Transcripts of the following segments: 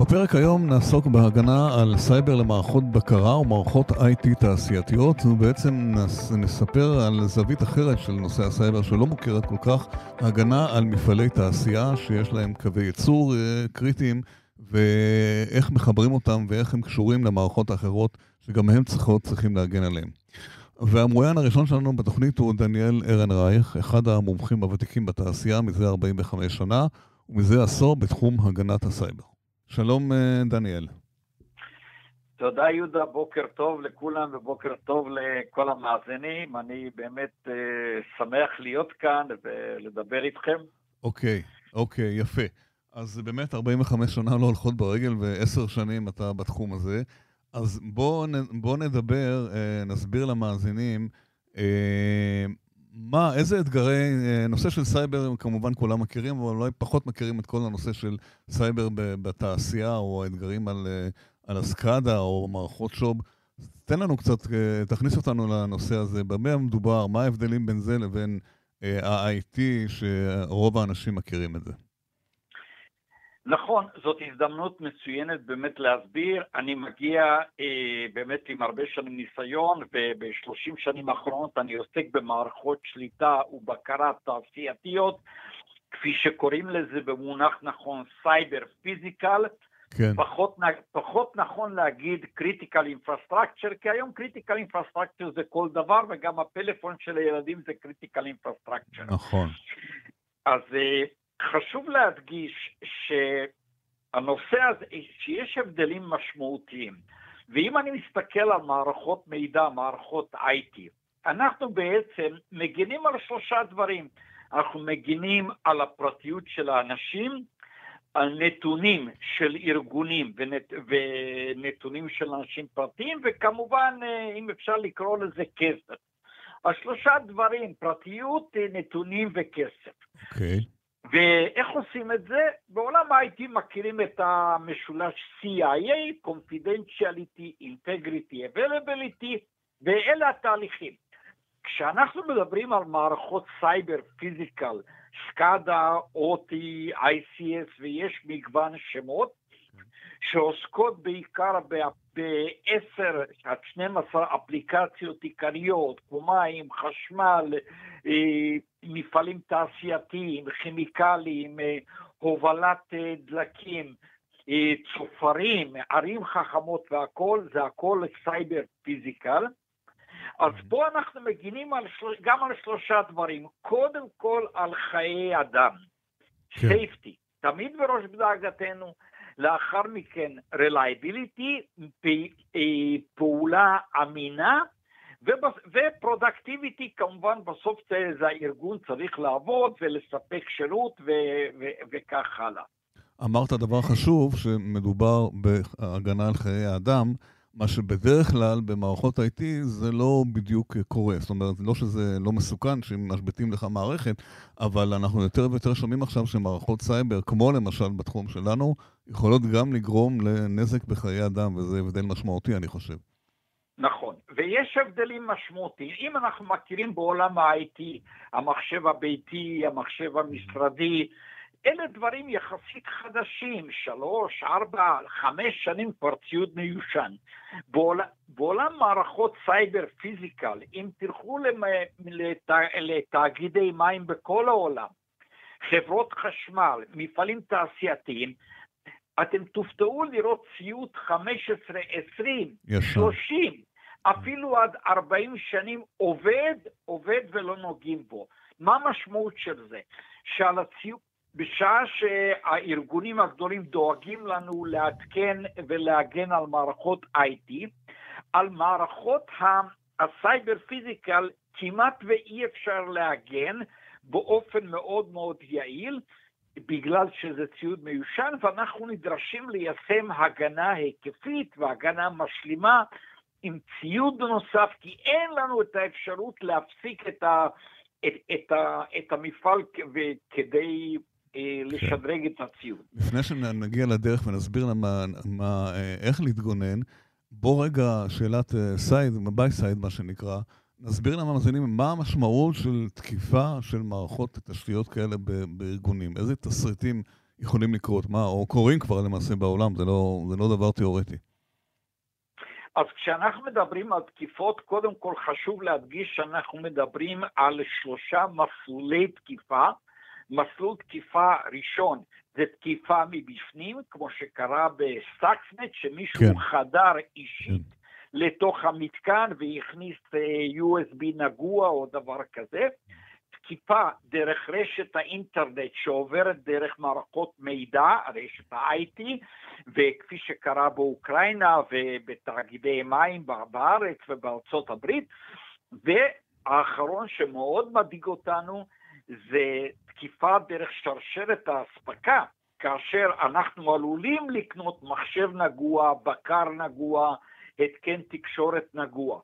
בפרק היום נעסוק בהגנה על סייבר למערכות בקרה ומערכות IT תעשייתיות ובעצם נספר על זווית אחרת של נושא הסייבר שלא מוכרת כל כך, הגנה על מפעלי תעשייה שיש להם קווי ייצור אה, קריטיים ואיך מחברים אותם ואיך הם קשורים למערכות האחרות שגם הם צריכות, צריכים להגן עליהם. והמרואיין הראשון שלנו בתוכנית הוא דניאל ארנרייך, אחד המומחים הוותיקים בתעשייה מזה 45 שנה ומזה עשור בתחום הגנת הסייבר. שלום אה, דניאל. תודה יהודה, בוקר טוב לכולם ובוקר טוב לכל המאזינים. אני באמת uh, שמח להיות כאן ולדבר איתכם. אוקיי, אוקיי, יפה. אז באמת 45 שנה לא הולכות ברגל ועשר שנים אתה בתחום הזה. אז בואו בוא נדבר, אה, נסביר למאזינים מה, איזה אתגרי, אה, נושא של סייבר כמובן כולם מכירים, אבל אולי פחות מכירים את כל הנושא של סייבר בתעשייה, או האתגרים על, אה, על ה SCADA או מערכות שו"ב. תן לנו קצת, אה, תכניס אותנו לנושא הזה, במה מדובר, מה ההבדלים בין זה לבין ה-IT, שרוב האנשים מכירים את זה. נכון, זאת הזדמנות מצוינת באמת להסביר. אני מגיע אה, באמת עם הרבה שנים ניסיון, וב-30 שנים האחרונות אני עוסק במערכות שליטה ובקרה תעשייתיות, כפי שקוראים לזה במונח נכון cyber physical. כן. פחות, פחות נכון להגיד critical infrastructure, כי היום critical infrastructure זה כל דבר, וגם הפלאפון של הילדים זה critical infrastructure. נכון. אז אה, חשוב להדגיש שהנושא הזה, שיש הבדלים משמעותיים, ואם אני מסתכל על מערכות מידע, מערכות IT, אנחנו בעצם מגינים על שלושה דברים. אנחנו מגינים על הפרטיות של האנשים, על נתונים של ארגונים ונת, ונתונים של אנשים פרטיים, וכמובן, אה, אם אפשר לקרוא לזה כסף. השלושה דברים, פרטיות, נתונים וכסף. אוקיי. Okay. ואיך עושים את זה? בעולם ה-IT מכירים את המשולש CIA, Confidentiality, Integrity, Availability, ואלה התהליכים. כשאנחנו מדברים על מערכות cyber physical, SCADA, OT, ICS, ויש מגוון שמות, שעוסקות בעיקר ב-10 עד 12 אפליקציות עיקריות, כמו מים, חשמל, אה, מפעלים תעשייתיים, כימיקליים, אה, הובלת אה, דלקים, צופרים, ערים חכמות והכול, זה הכל cyber physical. אז פה אנחנו מגינים על של... גם על שלושה דברים. קודם כל על חיי אדם, כן. תמיד בראש דאגתנו. לאחר מכן reliability, פעולה אמינה, ו productivity כמובן בסוף זה הארגון צריך לעבוד ולספק שירות וכך הלאה. אמרת דבר חשוב, שמדובר בהגנה על חיי האדם, מה שבדרך כלל במערכות IT זה לא בדיוק קורה. זאת אומרת, לא שזה לא מסוכן שמשביתים לך מערכת, אבל אנחנו יותר ויותר שומעים עכשיו שמערכות סייבר, כמו למשל בתחום שלנו, יכולות גם לגרום לנזק בחיי אדם, וזה הבדל משמעותי, אני חושב. נכון, ויש הבדלים משמעותיים. אם אנחנו מכירים בעולם ה-IT, המחשב הביתי, המחשב המשרדי, אלה דברים יחסית חדשים, שלוש, ארבע, חמש שנים כבר ציוד מיושן. בעול, בעולם מערכות סייבר פיזיקל, אם תלכו לת, לתאגידי מים בכל העולם, חברות חשמל, מפעלים תעשייתיים, אתם תופתעו לראות ציוד 15, 20, ישר. 30, אפילו עד 40 שנים עובד, עובד ולא נוגעים בו. מה המשמעות של זה? שעל הציוד, בשעה שהארגונים הגדולים דואגים לנו לעדכן ולהגן על מערכות IT, על מערכות ה cyber physical כמעט ואי אפשר להגן באופן מאוד מאוד יעיל, בגלל שזה ציוד מיושן, ואנחנו נדרשים ליישם הגנה היקפית והגנה משלימה עם ציוד נוסף, כי אין לנו את האפשרות להפסיק את, ה, את, את, ה, את המפעל כדי אה, לשדרג את הציוד. לפני שנגיע לדרך ונסביר למה, מה, אה, איך להתגונן, בוא רגע, שאלת side, מבית side מה שנקרא, נסביר למאזינים מה המשמעות של תקיפה של מערכות תשתיות כאלה בארגונים, איזה תסריטים יכולים לקרות, מה, או קורים כבר למעשה בעולם, זה לא, זה לא דבר תיאורטי. אז כשאנחנו מדברים על תקיפות, קודם כל חשוב להדגיש שאנחנו מדברים על שלושה מסלולי תקיפה. מסלול תקיפה ראשון זה תקיפה מבפנים, כמו שקרה בסאקסנט, שמישהו כן. חדר אישית כן. לתוך המתקן והכניס אה, USB נגוע או דבר כזה. תקיפה דרך רשת האינטרנט שעוברת דרך מערכות מידע, רשת ה-IT, וכפי שקרה באוקראינה ובתאגידי מים בארץ ובארצות הברית, והאחרון שמאוד מדאיג אותנו זה תקיפה דרך שרשרת האספקה, כאשר אנחנו עלולים לקנות מחשב נגוע, בקר נגוע, התקן תקשורת נגוע.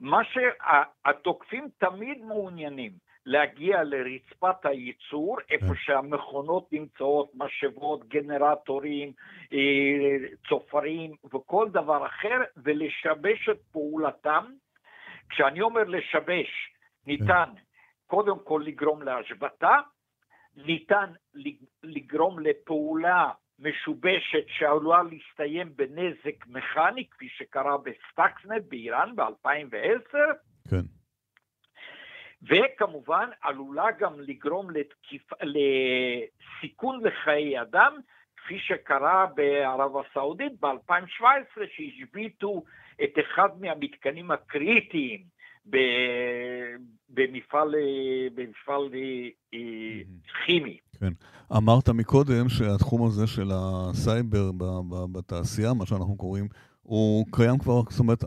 מה שהתוקפים תמיד מעוניינים להגיע לרצפת הייצור, איפה כן. שהמכונות נמצאות, משאבות, גנרטורים, אה, צופרים וכל דבר אחר, ולשבש את פעולתם. כשאני אומר לשבש, ניתן כן. קודם כל לגרום להשבתה, ניתן לגרום לפעולה משובשת שעלולה להסתיים בנזק מכני, כפי שקרה ב-Stuxnet באיראן ב-2010. כן. וכמובן עלולה גם לגרום לתקיפ... לסיכון לחיי אדם, כפי שקרה בערב הסעודית ב-2017, שהשביתו את אחד מהמתקנים הקריטיים במפעל, במפעל כימי. כן. אמרת מקודם שהתחום הזה של הסייבר בתעשייה, מה שאנחנו קוראים, הוא קיים כבר, זאת אומרת,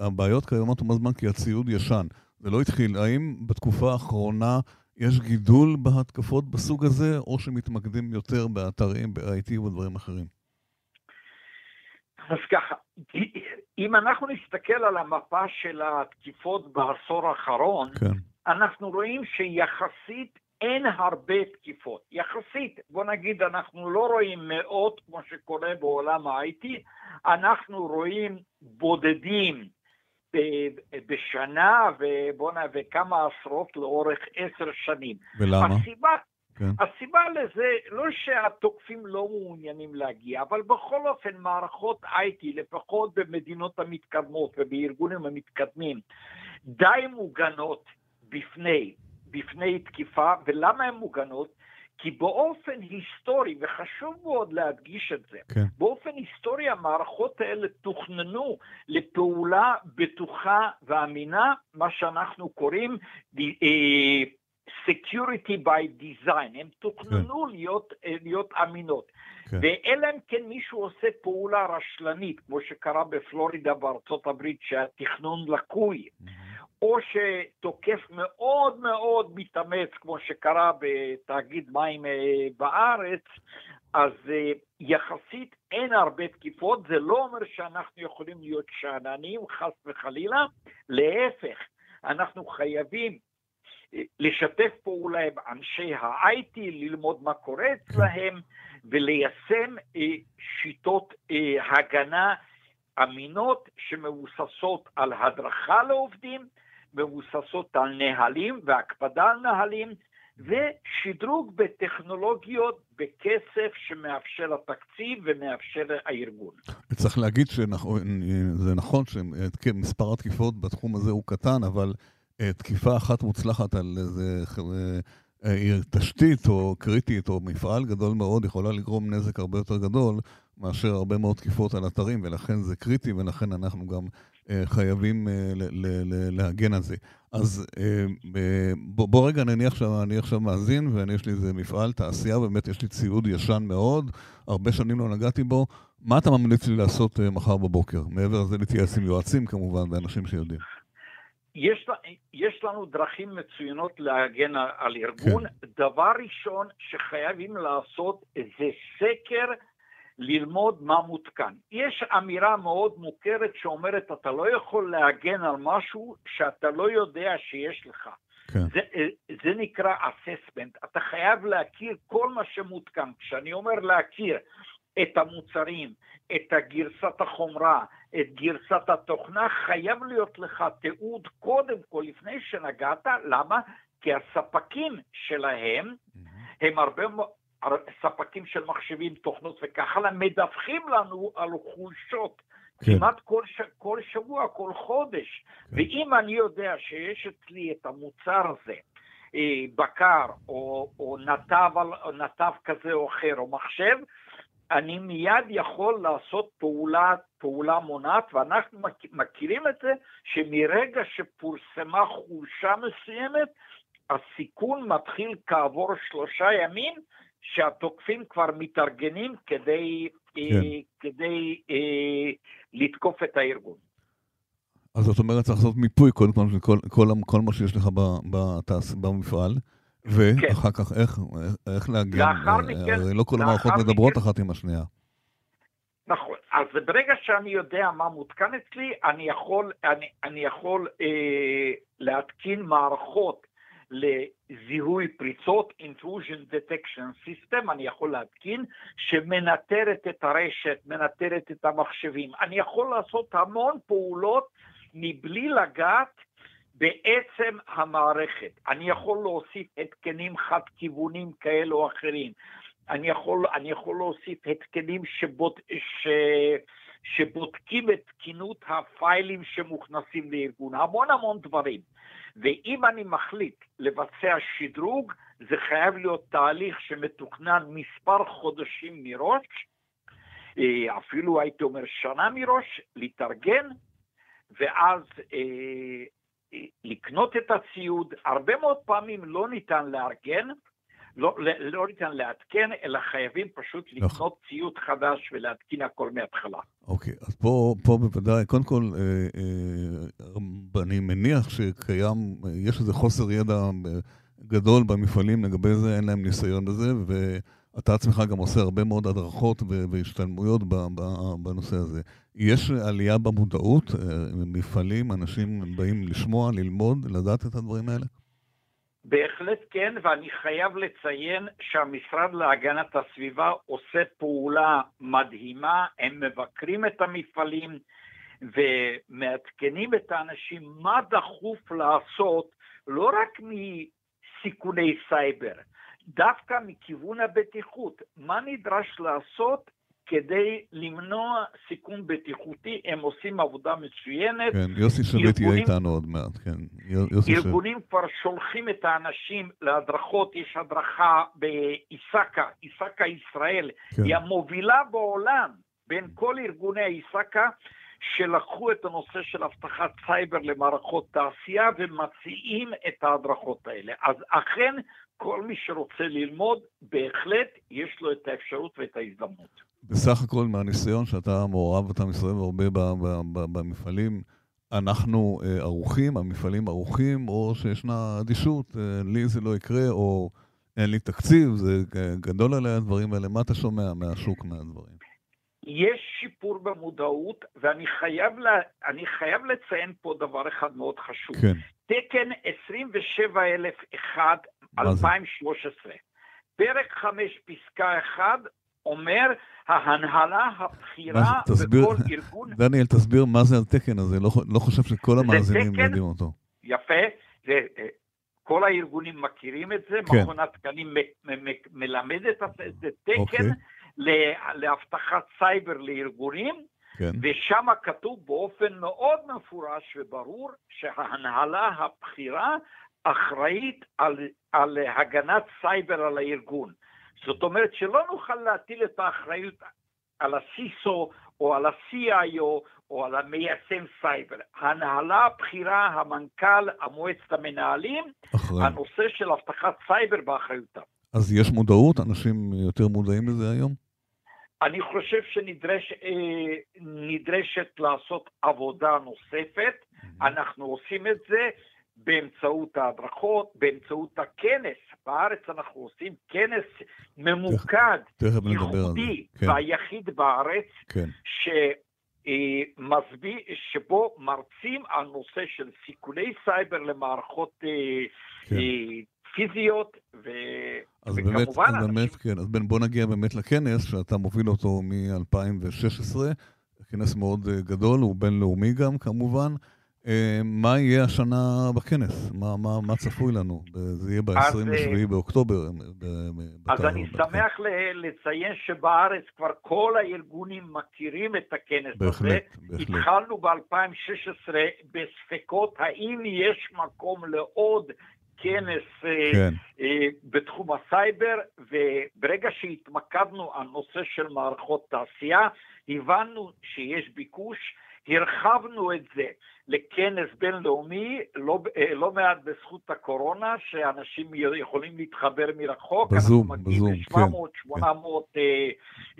הבעיות קיימות הרבה זמן כי הציוד ישן. זה לא התחיל. האם בתקופה האחרונה יש גידול בהתקפות בסוג הזה, או שמתמקדים יותר באתרים, ב-IT ודברים אחרים? אז ככה, אם אנחנו נסתכל על המפה של התקיפות בעשור האחרון, כן. אנחנו רואים שיחסית אין הרבה תקיפות. יחסית, בוא נגיד, אנחנו לא רואים מאות כמו שקורה בעולם ה-IT, אנחנו רואים בודדים בשנה ובואנה וכמה עשרות לאורך עשר שנים. ולמה? הסיבה, כן. הסיבה לזה לא שהתוקפים לא מעוניינים להגיע, אבל בכל אופן מערכות IT, לפחות במדינות המתקדמות ובארגונים המתקדמים, די מוגנות בפני, בפני תקיפה, ולמה הן מוגנות? כי באופן היסטורי, וחשוב מאוד להדגיש את זה, כן. באופן היסטורי המערכות האלה תוכננו לפעולה בטוחה ואמינה, מה שאנחנו קוראים uh, security by design, הן תוכננו כן. להיות, uh, להיות אמינות. כן. ואלא אם כן מישהו עושה פעולה רשלנית, כמו שקרה בפלורידה בארצות הברית, שהתכנון לקוי. Mm-hmm. או שתוקף מאוד מאוד מתאמץ, כמו שקרה בתאגיד מים אה, בארץ, אז אה, יחסית אין הרבה תקיפות, זה לא אומר שאנחנו יכולים להיות שאננים, חס וחלילה, להפך, אנחנו חייבים אה, לשתף פעולה עם אנשי ה-IT, ללמוד מה קורה אצלהם וליישם שיטות הגנה אמינות שמבוססות על הדרכה לעובדים מבוססות על נהלים והקפדה על נהלים, ושדרוג בטכנולוגיות בכסף שמאפשר התקציב ומאפשר הארגון. צריך להגיד שזה נכון שמספר התקיפות בתחום הזה הוא קטן, אבל אה, תקיפה אחת מוצלחת על איזה אה, תשתית או קריטית או מפעל גדול מאוד יכולה לגרום נזק הרבה יותר גדול מאשר הרבה מאוד תקיפות על אתרים, ולכן זה קריטי, ולכן אנחנו גם אה, חייבים אה, להגן על זה. אז אה, בוא, בוא רגע נניח שאני עכשיו מאזין, ואני יש לי איזה מפעל, תעשייה, באמת יש לי ציוד ישן מאוד, הרבה שנים לא נגעתי בו. מה אתה ממליץ לי לעשות מחר בבוקר? מעבר לזה להתייעץ עם יועצים כמובן, ואנשים שיודעים. יש, יש לנו דרכים מצוינות להגן על ארגון. כן. דבר ראשון שחייבים לעשות זה סקר ללמוד מה מותקן. יש אמירה מאוד מוכרת שאומרת, אתה לא יכול להגן על משהו שאתה לא יודע שיש לך. כן. זה, זה נקרא assessment. אתה חייב להכיר כל מה שמותקן. כשאני אומר להכיר את המוצרים, את גרסת החומרה, את גרסת התוכנה, חייב להיות לך תיעוד קודם כל, לפני שנגעת. למה? כי הספקים שלהם mm-hmm. הם הרבה ספקים של מחשבים, תוכנות וכך הלאה, מדווחים לנו על חולשות כן. כמעט כל, ש... כל שבוע, כל חודש. כן. ואם אני יודע שיש אצלי את המוצר הזה, אה, בקר או, או נתב, או נתב כזה או אחר, או מחשב, אני מיד יכול לעשות פעולה, פעולה מונעת, ואנחנו מכירים את זה שמרגע שפורסמה חולשה מסוימת, הסיכון מתחיל כעבור שלושה ימים, שהתוקפים כבר מתארגנים כדי, כן. אה, כדי אה, לתקוף את הארגון. אז זאת אומרת, צריך לעשות מיפוי קודם כל כל, כל, כל מה שיש לך בתעש, במפעל, ואחר כן. כך איך, איך להגיע, אה, הרי לא כל המערכות מדברות מכן, אחת עם השנייה. נכון, אז ברגע שאני יודע מה מותקן אצלי, אני יכול, אני, אני יכול אה, להתקין מערכות לזיהוי פריצות, intrusion detection system, אני יכול להתקין, שמנטרת את הרשת, מנטרת את המחשבים. אני יכול לעשות המון פעולות מבלי לגעת בעצם המערכת. אני יכול להוסיף התקנים חד-כיוונים כאלה או אחרים. אני יכול, אני יכול להוסיף התקנים שבוד, ש, שבודקים את תקינות הפיילים שמוכנסים לארגון, המון המון דברים. ואם אני מחליט לבצע שדרוג, זה חייב להיות תהליך שמתוכנן מספר חודשים מראש, אה, אפילו הייתי אומר שנה מראש, להתארגן, ואז אה, אה, לקנות את הציוד. הרבה מאוד פעמים לא ניתן לארגן, לא, לא ניתן לעדכן, אלא חייבים פשוט נכון. לקנות ציוד חדש ולהתקין הכל מההתחלה. אוקיי, אז פה, פה בוודאי, קודם כל, אה, אה, אני מניח שקיים, יש איזה חוסר ידע גדול במפעלים לגבי זה, אין להם ניסיון בזה, ואתה עצמך גם עושה הרבה מאוד הדרכות והשתלמויות בנושא הזה. יש עלייה במודעות, אה, מפעלים, אנשים באים לשמוע, ללמוד, לדעת את הדברים האלה? בהחלט כן, ואני חייב לציין שהמשרד להגנת הסביבה עושה פעולה מדהימה, הם מבקרים את המפעלים ומעדכנים את האנשים מה דחוף לעשות, לא רק מסיכוני סייבר, דווקא מכיוון הבטיחות, מה נדרש לעשות כדי למנוע סיכון בטיחותי, הם עושים עבודה מצוינת. כן, יוסי שליט יהיה איתנו עוד מעט, כן. יוסי ארגונים. כבר שולחים את האנשים להדרכות, יש הדרכה באיסקה, איסקה ישראל, כן. היא המובילה בעולם בין כל ארגוני איסקה, שלקחו את הנושא של אבטחת סייבר למערכות תעשייה ומציעים את ההדרכות האלה. אז אכן, כל מי שרוצה ללמוד, בהחלט יש לו את האפשרות ואת ההזדמנות. בסך הכל מהניסיון שאתה מעורב, אתה מסתובב הרבה במפעלים, אנחנו אה, ערוכים, המפעלים ערוכים, או שישנה אדישות, אה, לי זה לא יקרה, או אין לי תקציב, זה גדול עליי הדברים האלה. מה אתה שומע מהשוק מהדברים? יש שיפור במודעות, ואני חייב, לה, חייב לציין פה דבר אחד מאוד חשוב. כן. תקן 27001 2013, פרק 5 פסקה 1 אומר ההנהלה הבכירה בכל ארגון... דניאל, תסביר מה זה התקן הזה, לא, לא חושב שכל המאזינים יודעים אותו. יפה, זה, אה, כל הארגונים מכירים את זה, כן. מכון התקנים מלמד את זה, תקן אוקיי. לאבטחת סייבר לארגונים, כן. ושם כתוב באופן מאוד מפורש וברור שההנהלה הבכירה אחראית על, על הגנת סייבר על הארגון. זאת אומרת שלא נוכל להטיל את האחריות על ה-CISO או על ה-CIO או על המיישם סייבר. ההנהלה הבכירה, המנכ"ל, המועצת המנהלים, אחרי. הנושא של אבטחת סייבר באחריותם. אז יש מודעות? אנשים יותר מודעים לזה היום? אני חושב שנדרשת אה, לעשות עבודה נוספת, mm-hmm. אנחנו עושים את זה, באמצעות ההדרכות, באמצעות הכנס. בארץ אנחנו עושים כנס ממוקד, ייחודי כן. והיחיד בארץ, כן. שמסביר, שבו מרצים על נושא של סיכוני סייבר למערכות אה, כן. אה, פיזיות, ו... אז וכמובן... באמת, אז באמת, כן, אז בוא נגיע באמת לכנס, שאתה מוביל אותו מ-2016, כנס מאוד אה, גדול, הוא בינלאומי גם כמובן. אה, מה יהיה השנה בכנס? מה, מה, מה צפוי לנו? זה יהיה ב-27 באוקטובר. אז אני שמח לציין שבארץ כבר כל הארגונים מכירים את הכנס בהחלט, הזה. בהחלט. התחלנו ב-2016 בספקות האם יש מקום לעוד כנס כן. בתחום הסייבר, וברגע שהתמקדנו על נושא של מערכות תעשייה, הבנו שיש ביקוש. הרחבנו את זה לכנס בינלאומי, לא, אה, לא מעט בזכות הקורונה, שאנשים יכולים להתחבר מרחוק. בזום, בזום, כן. 700, 800 כן. אה,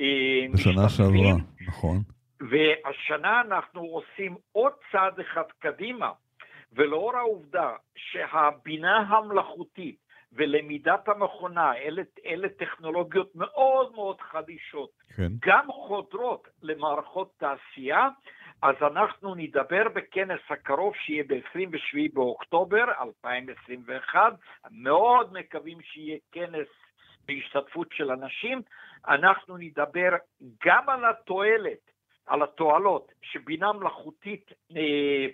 אה, בשנה שעברה, נכון. והשנה אנחנו עושים עוד צעד אחד קדימה, ולאור העובדה שהבינה המלאכותית ולמידת המכונה, אלה, אלה טכנולוגיות מאוד מאוד חדישות, כן. גם חודרות למערכות תעשייה, אז אנחנו נדבר בכנס הקרוב שיהיה ב-27 באוקטובר 2021, מאוד מקווים שיהיה כנס בהשתתפות של אנשים, אנחנו נדבר גם על התועלת, על התועלות שבינה מלאכותית אה,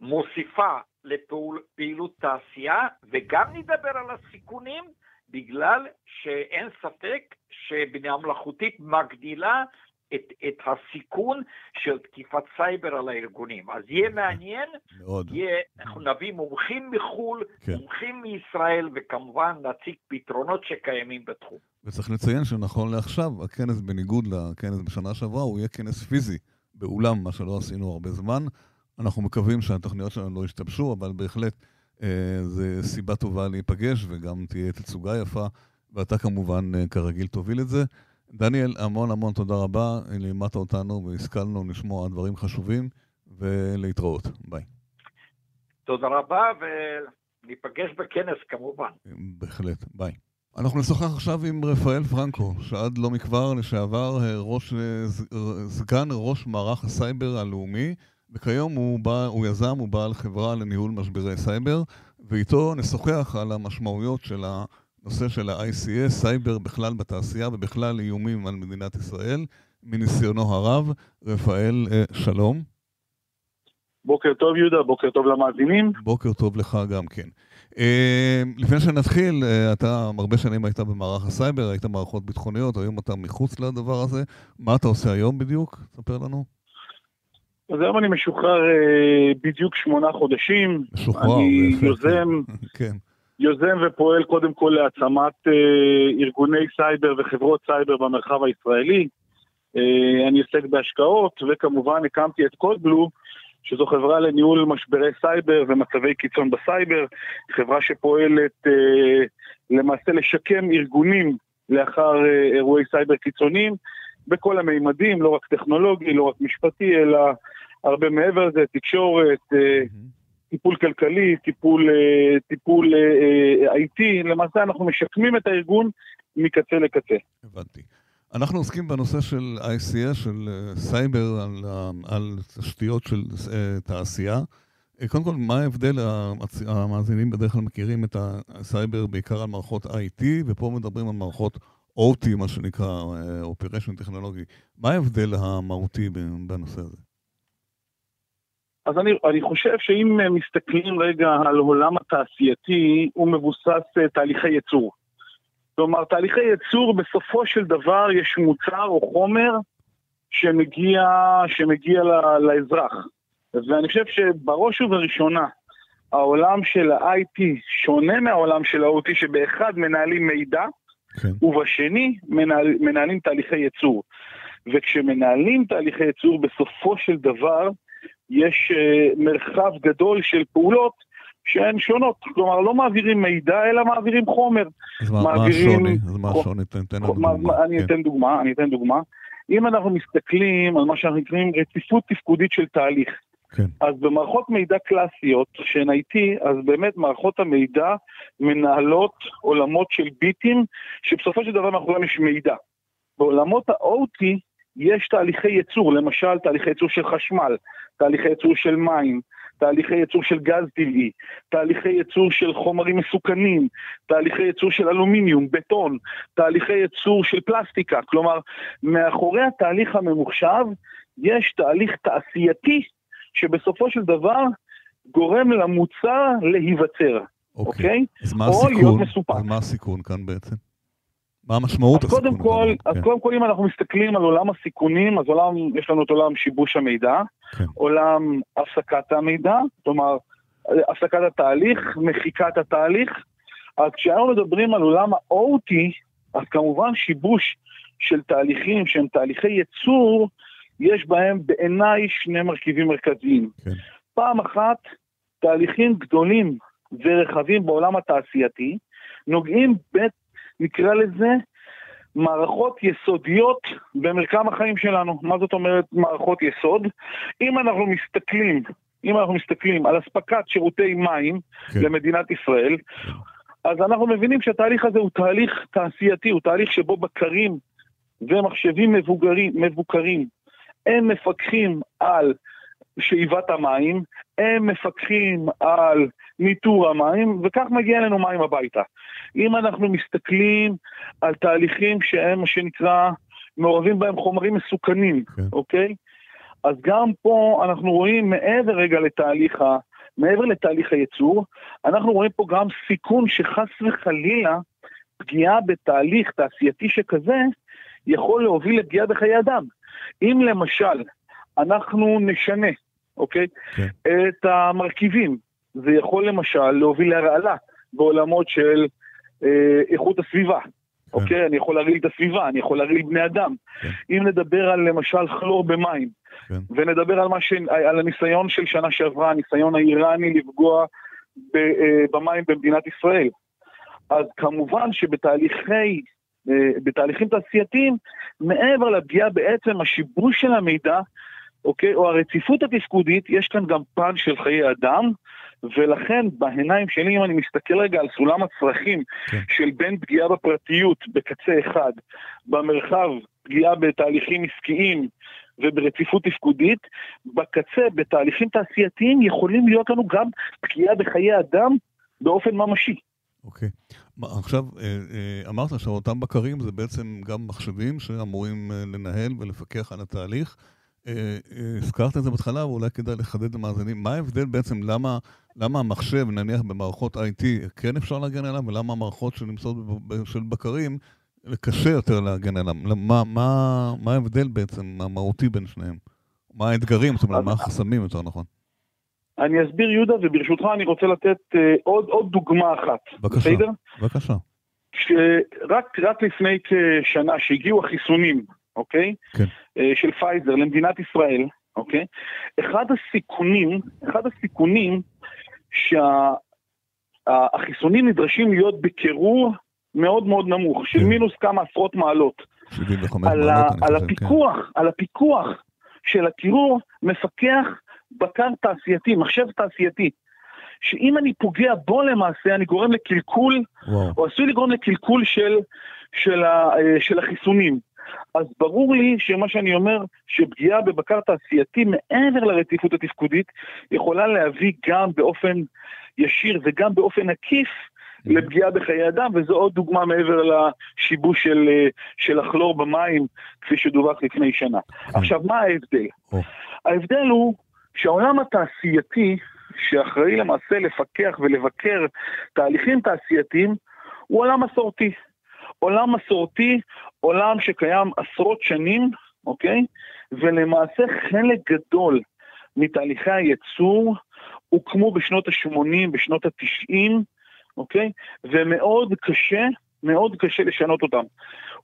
מוסיפה לפעילות תעשייה, וגם נדבר על הסיכונים, בגלל שאין ספק שבינה מלאכותית מגדילה את, את הסיכון של תקיפת סייבר על הארגונים. אז יהיה מעניין, מאוד. יהיה, אנחנו נביא מומחים מחו"ל, כן. מומחים מישראל, וכמובן נציג פתרונות שקיימים בתחום. וצריך לציין שנכון לעכשיו, הכנס בניגוד לכנס בשנה שעברה, הוא יהיה כנס פיזי באולם, מה שלא עשינו הרבה זמן. אנחנו מקווים שהתוכניות שלנו לא ישתבשו, אבל בהחלט אה, זו סיבה טובה להיפגש, וגם תהיה תצוגה יפה, ואתה כמובן, אה, כרגיל, תוביל את זה. דניאל, המון המון תודה רבה, לימדת אותנו והשכלנו לשמוע דברים חשובים, ולהתראות. ביי. תודה רבה, וניפגש בכנס כמובן. בהחלט, ביי. אנחנו נשוחח עכשיו עם רפאל פרנקו, שעד לא מכבר לשעבר ראש, סגן ראש מערך הסייבר הלאומי, וכיום הוא, בא, הוא יזם, הוא בעל חברה לניהול משברי סייבר, ואיתו נשוחח על המשמעויות של ה... נושא של ה-ICS, סייבר בכלל בתעשייה ובכלל איומים על מדינת ישראל, מניסיונו הרב. רפאל, אה, שלום. בוקר טוב יהודה, בוקר טוב למאזינים. בוקר טוב לך גם כן. Uh, לפני שנתחיל, uh, אתה הרבה שנים היית במערך הסייבר, היית מערכות ביטחוניות, היום אתה מחוץ לדבר הזה. מה אתה עושה היום בדיוק? ספר לנו. אז היום אני משוחרר בדיוק שמונה חודשים. משוחרר, אני יוזם, כן. יוזם ופועל קודם כל להעצמת אה, ארגוני סייבר וחברות סייבר במרחב הישראלי. אה, אני עוסק בהשקעות, וכמובן הקמתי את Code Blue, שזו חברה לניהול משברי סייבר ומצבי קיצון בסייבר, חברה שפועלת אה, למעשה לשקם ארגונים לאחר אירועי סייבר קיצוניים בכל המימדים, לא רק טכנולוגי, לא רק משפטי, אלא הרבה מעבר לזה, תקשורת, mm-hmm. טיפול כלכלי, טיפול, אה, טיפול אה, אה, IT, למעשה אנחנו משקמים את הארגון מקצה לקצה. הבנתי. אנחנו עוסקים בנושא של ICS, של סייבר, על, על תשתיות של תעשייה. קודם כל, מה ההבדל? המאזינים בדרך כלל מכירים את הסייבר בעיקר על מערכות IT, ופה מדברים על מערכות OT, מה שנקרא, Operation Technology. מה ההבדל המהותי בנושא הזה? אז אני, אני חושב שאם מסתכלים רגע על עולם התעשייתי, הוא מבוסס אה, תהליכי ייצור. כלומר, תהליכי ייצור, בסופו של דבר יש מוצר או חומר שמגיע, שמגיע לאזרח. ואני חושב שבראש ובראשונה, העולם של ה-IP שונה מהעולם של ה-OT, שבאחד מנהלים מידע, כן. ובשני מנהל, מנהלים תהליכי ייצור. וכשמנהלים תהליכי ייצור, בסופו של דבר, יש אה, מרחב גדול של פעולות שהן שונות. כלומר, לא מעבירים מידע, אלא מעבירים חומר. אז מה, מעבירים... מה השוני? אז מה השוני? תן, תן לנו דוגמה. אני כן. אתן דוגמה, אני אתן דוגמה. אם אנחנו מסתכלים על מה שאנחנו קוראים רציפות תפקודית של תהליך, כן. אז במערכות מידע קלאסיות שהן IT, אז באמת מערכות המידע מנהלות עולמות של ביטים, שבסופו של דבר מאחוריהם יש מידע. בעולמות ה-OT יש תהליכי ייצור, למשל תהליכי ייצור של חשמל, תהליכי ייצור של מים, תהליכי ייצור של גז טבעי, תהליכי ייצור של חומרים מסוכנים, תהליכי ייצור של אלומיניום, בטון, תהליכי ייצור של פלסטיקה. כלומר, מאחורי התהליך הממוחשב יש תהליך תעשייתי שבסופו של דבר גורם למוצר להיווצר, אוקיי? אוקיי? אז מה הסיכון? אז מה הסיכון כאן בעצם? מה המשמעות הסיכון? קודם כל, אז כן. קודם כל אם אנחנו מסתכלים על עולם הסיכונים, אז עולם, יש לנו את עולם שיבוש המידע, כן. עולם הפסקת המידע, כלומר, הפסקת התהליך, מחיקת התהליך. אז כשאנחנו מדברים על עולם ה-OT, אז כמובן שיבוש של תהליכים שהם תהליכי ייצור, יש בהם בעיניי שני מרכיבים מרכזיים. כן. פעם אחת, תהליכים גדולים ורחבים בעולם התעשייתי, נוגעים, ב, נקרא לזה, מערכות יסודיות במרקם החיים שלנו. מה זאת אומרת מערכות יסוד? אם אנחנו מסתכלים, אם אנחנו מסתכלים על אספקת שירותי מים כן. למדינת ישראל. אז אנחנו מבינים שהתהליך הזה הוא תהליך תעשייתי, הוא תהליך שבו בקרים ומחשבים מבוגרים, מבוקרים, הם מפקחים על שאיבת המים, הם מפקחים על ניטור המים, וכך מגיע אלינו מים הביתה. אם אנחנו מסתכלים על תהליכים שהם מה שנקרא, מעורבים בהם חומרים מסוכנים, כן. אוקיי? אז גם פה אנחנו רואים מעבר רגע לתהליך ה... מעבר לתהליך הייצור, אנחנו רואים פה גם סיכון שחס וחלילה פגיעה בתהליך תעשייתי שכזה יכול להוביל לפגיעה בחיי אדם. אם למשל אנחנו נשנה, אוקיי, כן. את המרכיבים, זה יכול למשל להוביל להרעלה בעולמות של אה, איכות הסביבה. כן. אוקיי, אני יכול להרעיל את הסביבה, אני יכול להרעיל בני אדם. כן. אם נדבר על למשל כלור במים, כן. ונדבר על, ש... על הניסיון של שנה שעברה, הניסיון האיראני לפגוע ב, אה, במים במדינת ישראל. אז כמובן שבתהליכי, אה, בתהליכים תעשייתיים, מעבר לפגיעה בעצם השיבוש של המידע, אוקיי, או הרציפות התפקודית, יש כאן גם פן של חיי אדם, ולכן בעיניים שלי, אם אני מסתכל רגע על סולם הצרכים כן. של בין פגיעה בפרטיות בקצה אחד, במרחב פגיעה בתהליכים עסקיים וברציפות תפקודית, בקצה, בתהליכים תעשייתיים, יכולים להיות לנו גם פגיעה בחיי אדם באופן ממשי. אוקיי. עכשיו, אה, אה, אמרת שאותם בקרים זה בעצם גם מחשבים שאמורים אה, לנהל ולפקח על התהליך. הזכרת את זה בהתחלה, ואולי כדאי לחדד למאזינים. מה ההבדל בעצם, למה, למה המחשב, נניח במערכות IT, כן אפשר להגן עליו, ולמה המערכות שנמצאות של בקרים, קשה יותר להגן עליו? מה, מה, מה ההבדל בעצם המהותי בין שניהם? מה האתגרים, זאת אומרת, מה החסמים יותר נכון? אני אסביר, יהודה, וברשותך אני רוצה לתת uh, עוד, עוד דוגמה אחת. בבקשה, בסדר? בבקשה. שרק רק לפני כשנה שהגיעו החיסונים, אוקיי? כן. Uh, של פייזר למדינת ישראל, אוקיי? אחד הסיכונים, אחד הסיכונים שהחיסונים שה, נדרשים להיות בקירור מאוד מאוד נמוך, של כן. מינוס כמה עשרות מעלות. 75 מעלות, אני חושב, על הפיקוח, כן. על הפיקוח של הקירור מפקח בקר תעשייתי, מחשב תעשייתי, שאם אני פוגע בו למעשה, אני גורם לקלקול, וואו. או עשוי לגרום לקלקול של, של, ה, אה, של החיסונים. אז ברור לי שמה שאני אומר, שפגיעה בבקר תעשייתי מעבר לרציפות התפקודית, יכולה להביא גם באופן ישיר וגם באופן עקיף mm-hmm. לפגיעה בחיי אדם, וזו עוד דוגמה מעבר לשיבוש של, אה, של הכלור במים, כפי שדווח לפני שנה. כן. עכשיו, מה ההבדל? Oh. ההבדל הוא שהעולם התעשייתי, שאחראי למעשה לפקח ולבקר תהליכים תעשייתיים, הוא עולם מסורתי. עולם מסורתי, עולם שקיים עשרות שנים, אוקיי? ולמעשה חלק גדול מתהליכי הייצור הוקמו בשנות ה-80, בשנות ה-90, אוקיי? ומאוד קשה, מאוד קשה לשנות אותם.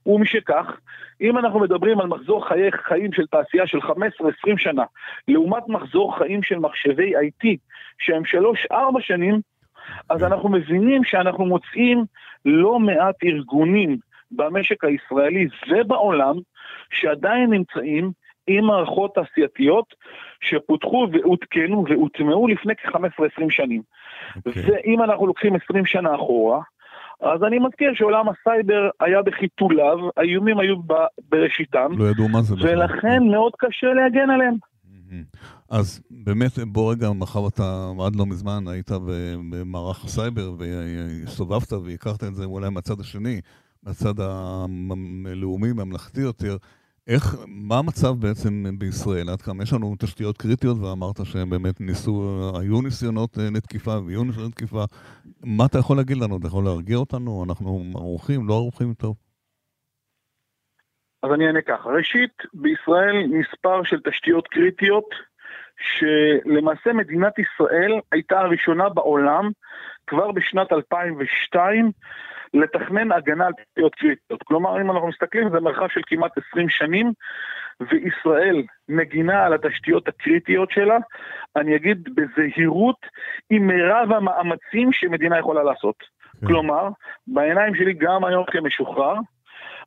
ומשכך, אם אנחנו מדברים על מחזור חיי חיים של תעשייה של 15-20 שנה, לעומת מחזור חיים של מחשבי IT, שהם 3-4 שנים, אז אנחנו מבינים שאנחנו מוצאים לא מעט ארגונים במשק הישראלי ובעולם, שעדיין נמצאים עם מערכות תעשייתיות שפותחו ועודכנו והוטמעו לפני כ-15-20 שנים. Okay. אוקיי. ואם אנחנו לוקחים 20 שנה אחורה, אז אני מזכיר שעולם הסייבר היה בחיתוליו, האיומים היו בראשיתם. לא ידעו מה זה בכלל. ולכן מאוד קשה להגן עליהם. אז באמת, בוא רגע, מאחר אתה עד לא מזמן היית במערך הסייבר והסתובבת והכרת את זה אולי מהצד השני, מהצד הלאומי, ממלכתי יותר, איך, מה המצב בעצם בישראל? עד כמה יש לנו תשתיות קריטיות, ואמרת שהם באמת ניסו, היו ניסיונות לתקיפה ויהיו ניסיונות לתקיפה. מה אתה יכול להגיד לנו? אתה יכול להרגיע אותנו? אנחנו ערוכים, לא ערוכים טוב? אז אני אענה ככה. ראשית, בישראל מספר של תשתיות קריטיות, שלמעשה מדינת ישראל הייתה הראשונה בעולם כבר בשנת 2002 לתכנן הגנה על תשתיות קריטיות. כלומר, אם אנחנו מסתכלים, זה מרחב של כמעט 20 שנים, וישראל מגינה על התשתיות הקריטיות שלה, אני אגיד בזהירות, עם מירב המאמצים שמדינה יכולה לעשות. כן. כלומר, בעיניים שלי גם היום כמשוחרר,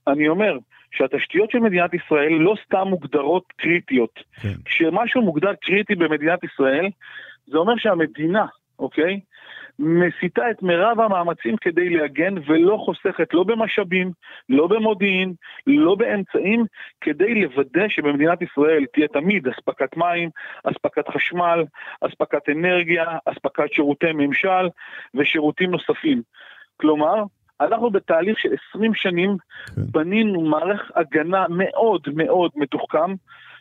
אני אומר שהתשתיות של מדינת ישראל לא סתם מוגדרות קריטיות. כן. כשמשהו מוגדר קריטי במדינת ישראל, זה אומר שהמדינה, אוקיי? מסיטה את מירב המאמצים כדי להגן ולא חוסכת לא במשאבים, לא במודיעין, לא באמצעים, כדי לוודא שבמדינת ישראל תהיה תמיד אספקת מים, אספקת חשמל, אספקת אנרגיה, אספקת שירותי ממשל ושירותים נוספים. כלומר, אנחנו בתהליך של 20 שנים כן. בנינו מערך הגנה מאוד מאוד מתוחכם,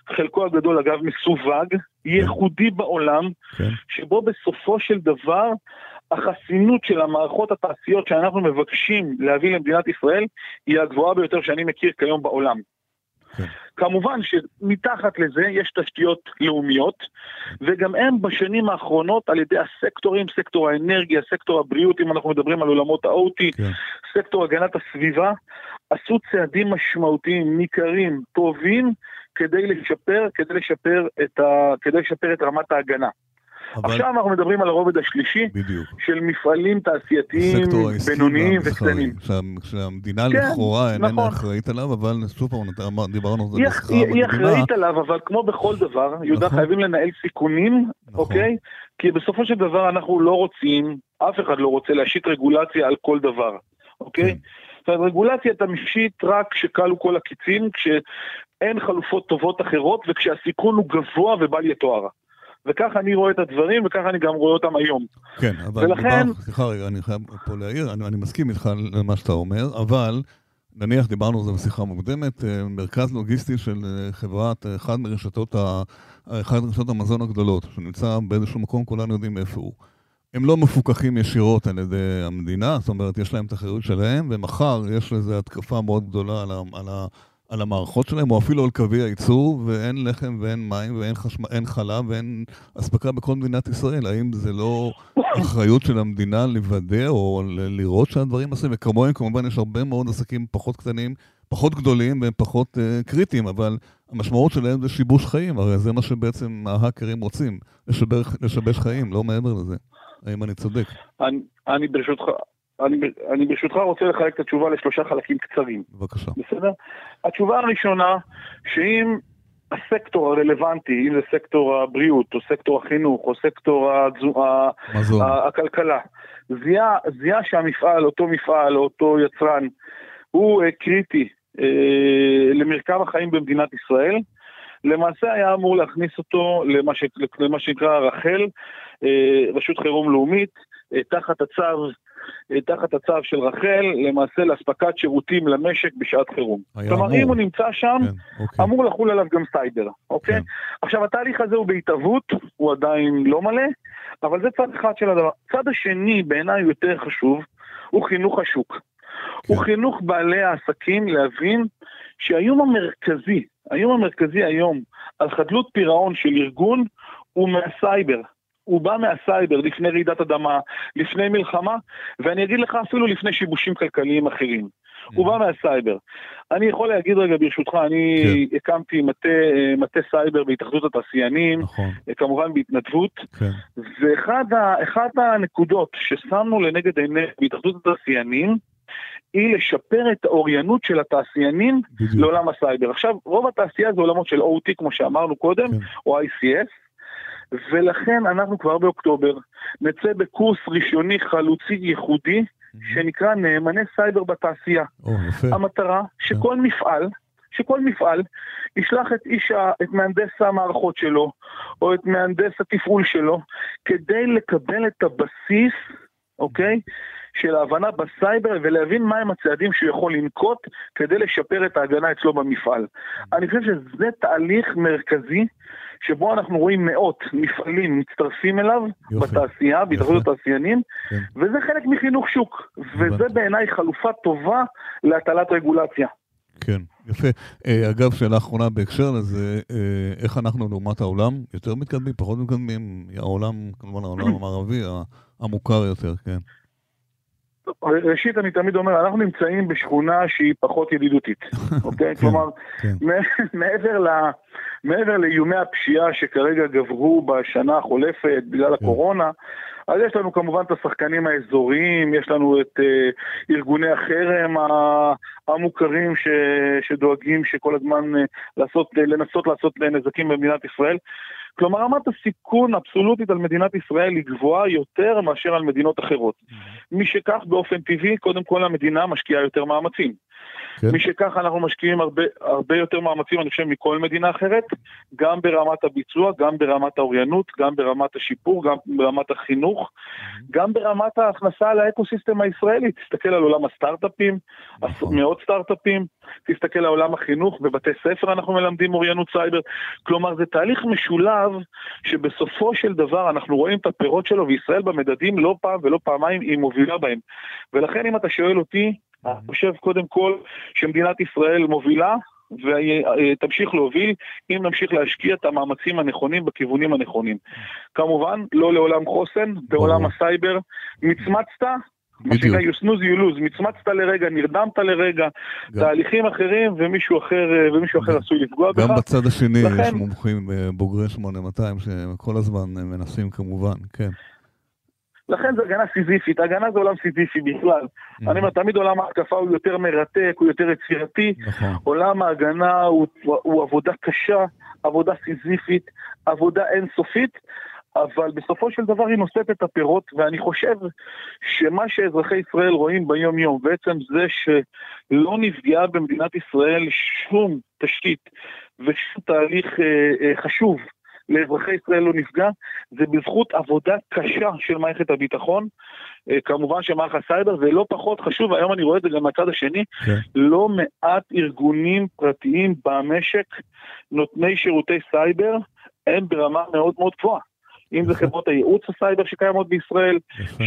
חלקו הגדול אגב מסווג, כן. ייחודי בעולם, כן. שבו בסופו של דבר החסינות של המערכות התעשיות שאנחנו מבקשים להביא למדינת ישראל היא הגבוהה ביותר שאני מכיר כיום בעולם. כן. כמובן שמתחת לזה יש תשתיות לאומיות, וגם הם בשנים האחרונות על ידי הסקטורים, סקטור האנרגיה, סקטור הבריאות, אם אנחנו מדברים על עולמות ה-OT, כן. סקטור הגנת הסביבה, עשו צעדים משמעותיים, ניכרים, טובים, כדי לשפר, כדי לשפר את, ה, כדי לשפר את רמת ההגנה. אבל... עכשיו אנחנו מדברים על הרובד השלישי, בדיוק. של מפעלים תעשייתיים, בינוניים וקטנים. שהמדינה כן, לכאורה איננה נכון. אחראית עליו, אבל שוב פעם, דיברנו על זה בשיחה היא, היא אחראית עליו, אבל כמו בכל דבר, יהודה נכון. חייבים לנהל סיכונים, נכון. אוקיי? כי בסופו של דבר אנחנו לא רוצים, אף אחד לא רוצה להשית רגולציה על כל דבר, אוקיי? כן. זאת אומרת, רגולציה אתה משית רק כשכלו כל הקיצים, כשאין חלופות טובות אחרות וכשהסיכון הוא גבוה ובל יתואר. וככה אני רואה את הדברים, וככה אני גם רואה אותם היום. כן, אבל ולכן... דיבר, סליחה רגע, אני חייב פה להעיר, אני, אני מסכים איתך למה שאתה אומר, אבל נניח דיברנו על זה בשיחה מוקדמת, אה, מרכז לוגיסטי של אה, חברת, אה, אחד מרשתות, ה, אחד מרשתות המזון הגדולות, שנמצא באיזשהו מקום, כולנו יודעים איפה הוא. הם לא מפוקחים ישירות על ידי המדינה, זאת אומרת, יש להם את החירות שלהם, ומחר יש לזה התקפה מאוד גדולה על, ה, על, ה, על המערכות שלהם, או אפילו על קווי הייצור, ואין לחם ואין מים ואין חשמל, חלב ואין אספקה בכל מדינת ישראל. האם זה לא אחריות של המדינה לוודא או לראות שהדברים עושים? וכמוהם כמובן יש הרבה מאוד עסקים פחות קטנים, פחות גדולים והם פחות uh, קריטיים, אבל המשמעות שלהם זה שיבוש חיים, הרי זה מה שבעצם ההאקרים רוצים, לשבר, לשבש חיים, לא מעבר לזה. האם אני צודק? אני, אני ברשותך, אני, אני ברשותך רוצה לחלק את התשובה לשלושה חלקים קצרים. בבקשה. בסדר? התשובה הראשונה, שאם הסקטור הרלוונטי, אם זה סקטור הבריאות, או סקטור החינוך, או סקטור הדזו, הכלכלה, זיהה, זיהה שהמפעל, אותו מפעל, אותו יצרן, הוא uh, קריטי uh, למרקם החיים במדינת ישראל, למעשה היה אמור להכניס אותו למה, ש, למה שנקרא רח"ל, uh, רשות חירום לאומית, uh, תחת הצו תחת הצו של רח"ל, למעשה לאספקת שירותים למשק בשעת חירום. כלומר, אמור. אם הוא נמצא שם, כן, אוקיי. אמור לחול עליו גם סייבר, אוקיי? כן. עכשיו, התהליך הזה הוא בהתהוות, הוא עדיין לא מלא, אבל זה צד אחד של הדבר. צד השני, בעיניי יותר חשוב, הוא חינוך השוק. כן. הוא חינוך בעלי העסקים להבין שהאיום המרכזי, האיום המרכזי היום על חדלות פירעון של ארגון הוא מהסייבר. הוא בא מהסייבר לפני רעידת אדמה, לפני מלחמה, ואני אגיד לך אפילו לפני שיבושים כלכליים אחרים. הוא בא מהסייבר. אני יכול להגיד רגע ברשותך, אני כן. הקמתי מטה, מטה סייבר בהתאחדות התעשיינים, נכון. כמובן בהתנדבות, כן. ואחת הנקודות ששמנו לנגד עיני בהתאחדות התעשיינים, היא לשפר את האוריינות של התעשיינים בדיוק. לעולם הסייבר. עכשיו, רוב התעשייה זה עולמות של OT, כמו שאמרנו קודם, כן. או ICS, ולכן אנחנו כבר באוקטובר נצא בקורס ראשוני חלוצי ייחודי שנקרא נאמני סייבר בתעשייה. או, יפה. המטרה שכל yeah. מפעל, שכל מפעל ישלח את איש, את מהנדס המערכות שלו, או את מהנדס התפעול שלו, כדי לקבל את הבסיס, אוקיי? של ההבנה בסייבר ולהבין מהם הצעדים שהוא יכול לנקוט כדי לשפר את ההגנה אצלו במפעל. אני חושב שזה תהליך מרכזי שבו אנחנו רואים מאות מפעלים מצטרפים אליו יופי, בתעשייה, בהתאחדות התעשיינים, כן. וזה חלק מחינוך שוק, וזה בעיניי חלופה טובה להטלת רגולציה. כן, יפה. אה, אגב, שאלה אחרונה בהקשר לזה, אה, איך אנחנו לעומת העולם? יותר מתקדמים, פחות מתקדמים? העולם, כמובן העולם המערבי, המוכר יותר, כן. ראשית, אני תמיד אומר, אנחנו נמצאים בשכונה שהיא פחות ידידותית, אוקיי? כן, כלומר, כן. מעבר, ל, מעבר לאיומי הפשיעה שכרגע גברו בשנה החולפת בגלל כן. הקורונה, אז יש לנו כמובן את השחקנים האזוריים, יש לנו את uh, ארגוני החרם המוכרים ש, שדואגים שכל הזמן uh, לעשות, uh, לנסות לעשות נזקים במדינת ישראל. כלומר, רמת הסיכון אבסולוטית על מדינת ישראל היא גבוהה יותר מאשר על מדינות אחרות. משכך, באופן טבעי, קודם כל המדינה משקיעה יותר מאמצים. כן. משכך אנחנו משקיעים הרבה, הרבה יותר מאמצים, אני חושב, מכל מדינה אחרת, גם ברמת הביצוע, גם ברמת האוריינות, גם ברמת השיפור, גם ברמת החינוך. גם ברמת ההכנסה לאקוסיסטם הישראלי. תסתכל על עולם הסטארט-אפים, נכון. מאות סטארט-אפים, תסתכל על עולם החינוך, בבתי ספר אנחנו מלמדים אוריינות סייבר. כלומר, זה תהליך משולב שבסופו של דבר אנחנו רואים את הפירות שלו, וישראל במדדים לא פעם ולא פעמיים היא מובילה בהם. ולכן אם אתה שואל אותי, אני חושב קודם כל שמדינת ישראל מובילה ותמשיך להוביל אם נמשיך להשקיע את המאמצים הנכונים בכיוונים הנכונים. כמובן, לא לעולם חוסן, בעולם הסייבר. מצמצת, מה שנקרא you snooze you lose, מצמצת לרגע, נרדמת לרגע, תהליכים אחרים ומישהו אחר, ומישהו אחר עשוי לפגוע בך. גם בצד השני יש מומחים אה, בוגרי 8200 שכל הזמן אה, מנסים כמובן, כן. לכן זה הגנה סיזיפית, הגנה זה עולם סיזיפי בכלל. Mm-hmm. אני אומר, תמיד עולם ההתקפה הוא יותר מרתק, הוא יותר יצירתי. נכון. עולם ההגנה הוא, הוא עבודה קשה, עבודה סיזיפית, עבודה אינסופית, אבל בסופו של דבר היא נושאת את הפירות, ואני חושב שמה שאזרחי ישראל רואים ביום-יום, בעצם זה שלא נפגעה במדינת ישראל שום תשתית ושום תהליך אה, אה, חשוב לאזרחי ישראל לא נפגע, זה בזכות עבודה קשה של מערכת הביטחון, אה, כמובן שמערך הסייבר, ולא פחות חשוב, היום אני רואה את זה גם מהצד השני. כן. לא מעט ארגונים פרטיים במשק, נותני שירותי סייבר, הם ברמה מאוד מאוד גבוהה. אם זה חברות הייעוץ הסייבר שקיימות בישראל,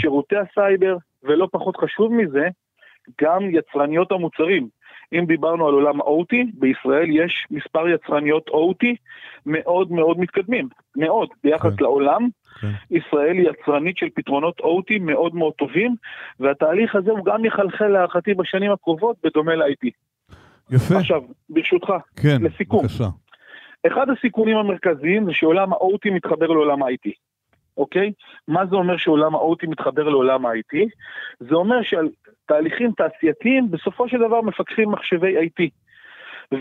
שירותי הסייבר, ולא פחות חשוב מזה, גם יצרניות המוצרים. אם דיברנו על עולם ה-OT, בישראל יש מספר יצרניות OT מאוד מאוד מתקדמים, מאוד, ביחס כן. לעולם. כן. ישראל היא יצרנית של פתרונות OT מאוד מאוד טובים, והתהליך הזה הוא גם יחלחל להערכתי בשנים הקרובות, בדומה ל-IT. יפה. עכשיו, ברשותך, כן, לסיכום. בבקשה. אחד הסיכונים המרכזיים זה שעולם ה-OT מתחבר לעולם ה-IT. אוקיי? מה זה אומר שעולם ה-OT מתחבר לעולם ה-IT? זה אומר שעל תהליכים תעשייתיים בסופו של דבר מפקחים מחשבי IT.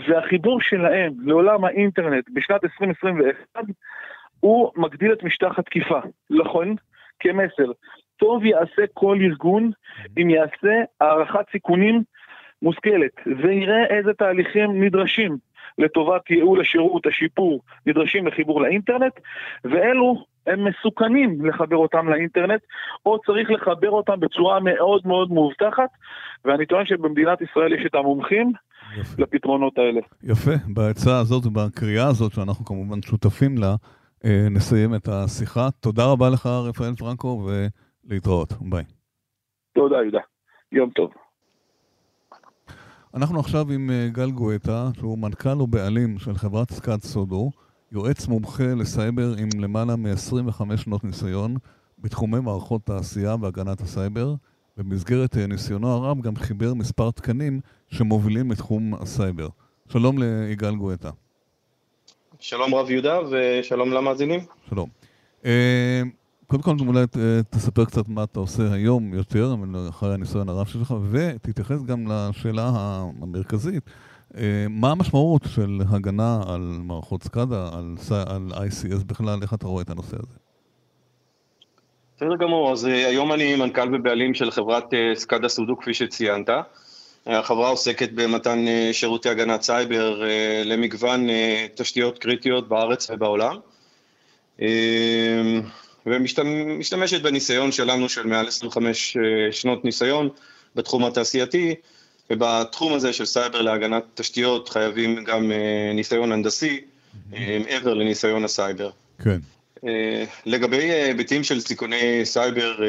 והחיבור שלהם לעולם האינטרנט בשנת 2021 הוא מגדיל את משטח התקיפה. נכון? כמסר. טוב יעשה כל ארגון אם יעשה הערכת סיכונים מושכלת ויראה איזה תהליכים נדרשים לטובת ייעול השירות, השיפור, נדרשים לחיבור לאינטרנט, ואלו הם מסוכנים לחבר אותם לאינטרנט, או צריך לחבר אותם בצורה מאוד מאוד מאובטחת, ואני טוען שבמדינת ישראל יש את המומחים יפה. לפתרונות האלה. יפה, בעצה הזאת ובקריאה הזאת, שאנחנו כמובן שותפים לה, אה, נסיים את השיחה. תודה רבה לך, רפאל פרנקו, ולהתראות. ביי. תודה, יהודה. יום טוב. אנחנו עכשיו עם אה, גל גואטה, שהוא מנכ"ל ובעלים של חברת סקאט סודו, יועץ מומחה לסייבר עם למעלה מ-25 שנות ניסיון בתחומי מערכות תעשייה והגנת הסייבר. במסגרת אה, ניסיונו הרב גם חיבר מספר תקנים שמובילים לתחום הסייבר. שלום ליגאל גואטה. שלום רב יהודה ושלום למאזינים. שלום. אה, קודם כל אולי תספר קצת מה אתה עושה היום יותר, אחרי הניסיון הרב שלך, ותתייחס גם לשאלה המרכזית, אה, מה המשמעות של הגנה על מערכות SCADA, על, על ICS בכלל, איך אתה רואה את הנושא הזה? בסדר גמור, אז אה, היום אני מנכ"ל ובעלים של חברת אה, SCADAsudo, כפי שציינת. החברה עוסקת במתן שירותי הגנת סייבר למגוון תשתיות קריטיות בארץ ובעולם. ומשתמשת בניסיון שלנו של מעל 25 שנות ניסיון בתחום התעשייתי, ובתחום הזה של סייבר להגנת תשתיות חייבים גם ניסיון הנדסי, מעבר לניסיון הסייבר. כן. לגבי היבטים של סיכוני סייבר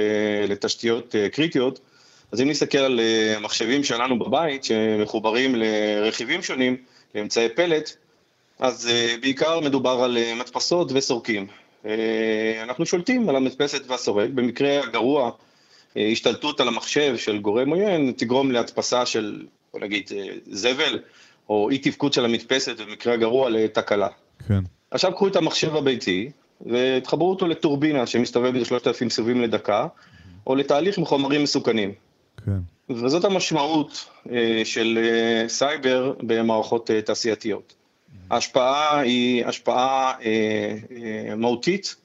לתשתיות קריטיות, אז אם נסתכל על מחשבים שלנו בבית, שמחוברים לרכיבים שונים, לאמצעי פלט, אז בעיקר מדובר על מדפסות וסורקים. אנחנו שולטים על המדפסת והסורק, במקרה הגרוע, השתלטות על המחשב של גורם עוין תגרום להדפסה של, בוא נגיד, זבל, או אי תפקוד של המדפסת, במקרה הגרוע לתקלה. כן. עכשיו קחו את המחשב הביתי, ותחברו אותו לטורבינה שמסתובבת ל-3,000 סיבובים לדקה, או לתהליך עם חומרים מסוכנים. כן. וזאת המשמעות של סייבר במערכות תעשייתיות. ההשפעה היא השפעה מהותית,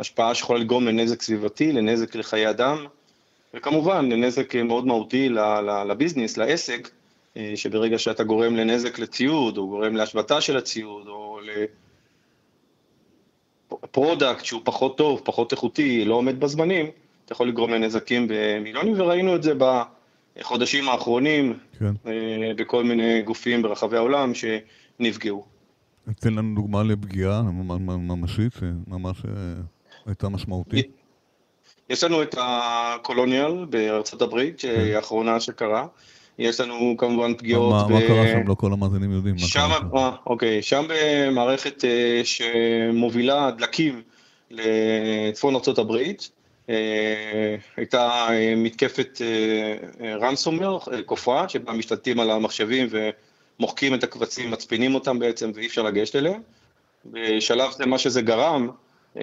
השפעה שיכולה לגרום לנזק סביבתי, לנזק לחיי אדם, וכמובן לנזק מאוד מהותי ל business, לעסק, שברגע שאתה גורם לנזק לציוד, או גורם להשבתה של הציוד, או ל product שהוא פחות טוב, פחות איכותי, לא עומד בזמנים, אתה יכול לגרום לנזקים במיליונים, וראינו את זה בחודשים האחרונים, כן. בכל מיני גופים ברחבי העולם שנפגעו. תן לנו דוגמה לפגיעה ממשית, ממש הייתה משמעותית. יש לנו את הקולוניאל בארצות הברית, שהיא האחרונה שקרה. יש לנו כמובן פגיעות... מה, ב... מה קרה שם? לא כל המאזינים יודעים. שם, אה, אוקיי, שם במערכת שמובילה דלקים לצפון ארצות הברית, הייתה מתקפת רנסומר, כופרה, שבה משתלטים על המחשבים ומוחקים את הקבצים, מצפינים אותם בעצם ואי אפשר לגשת אליהם. בשלב זה מה שזה גרם,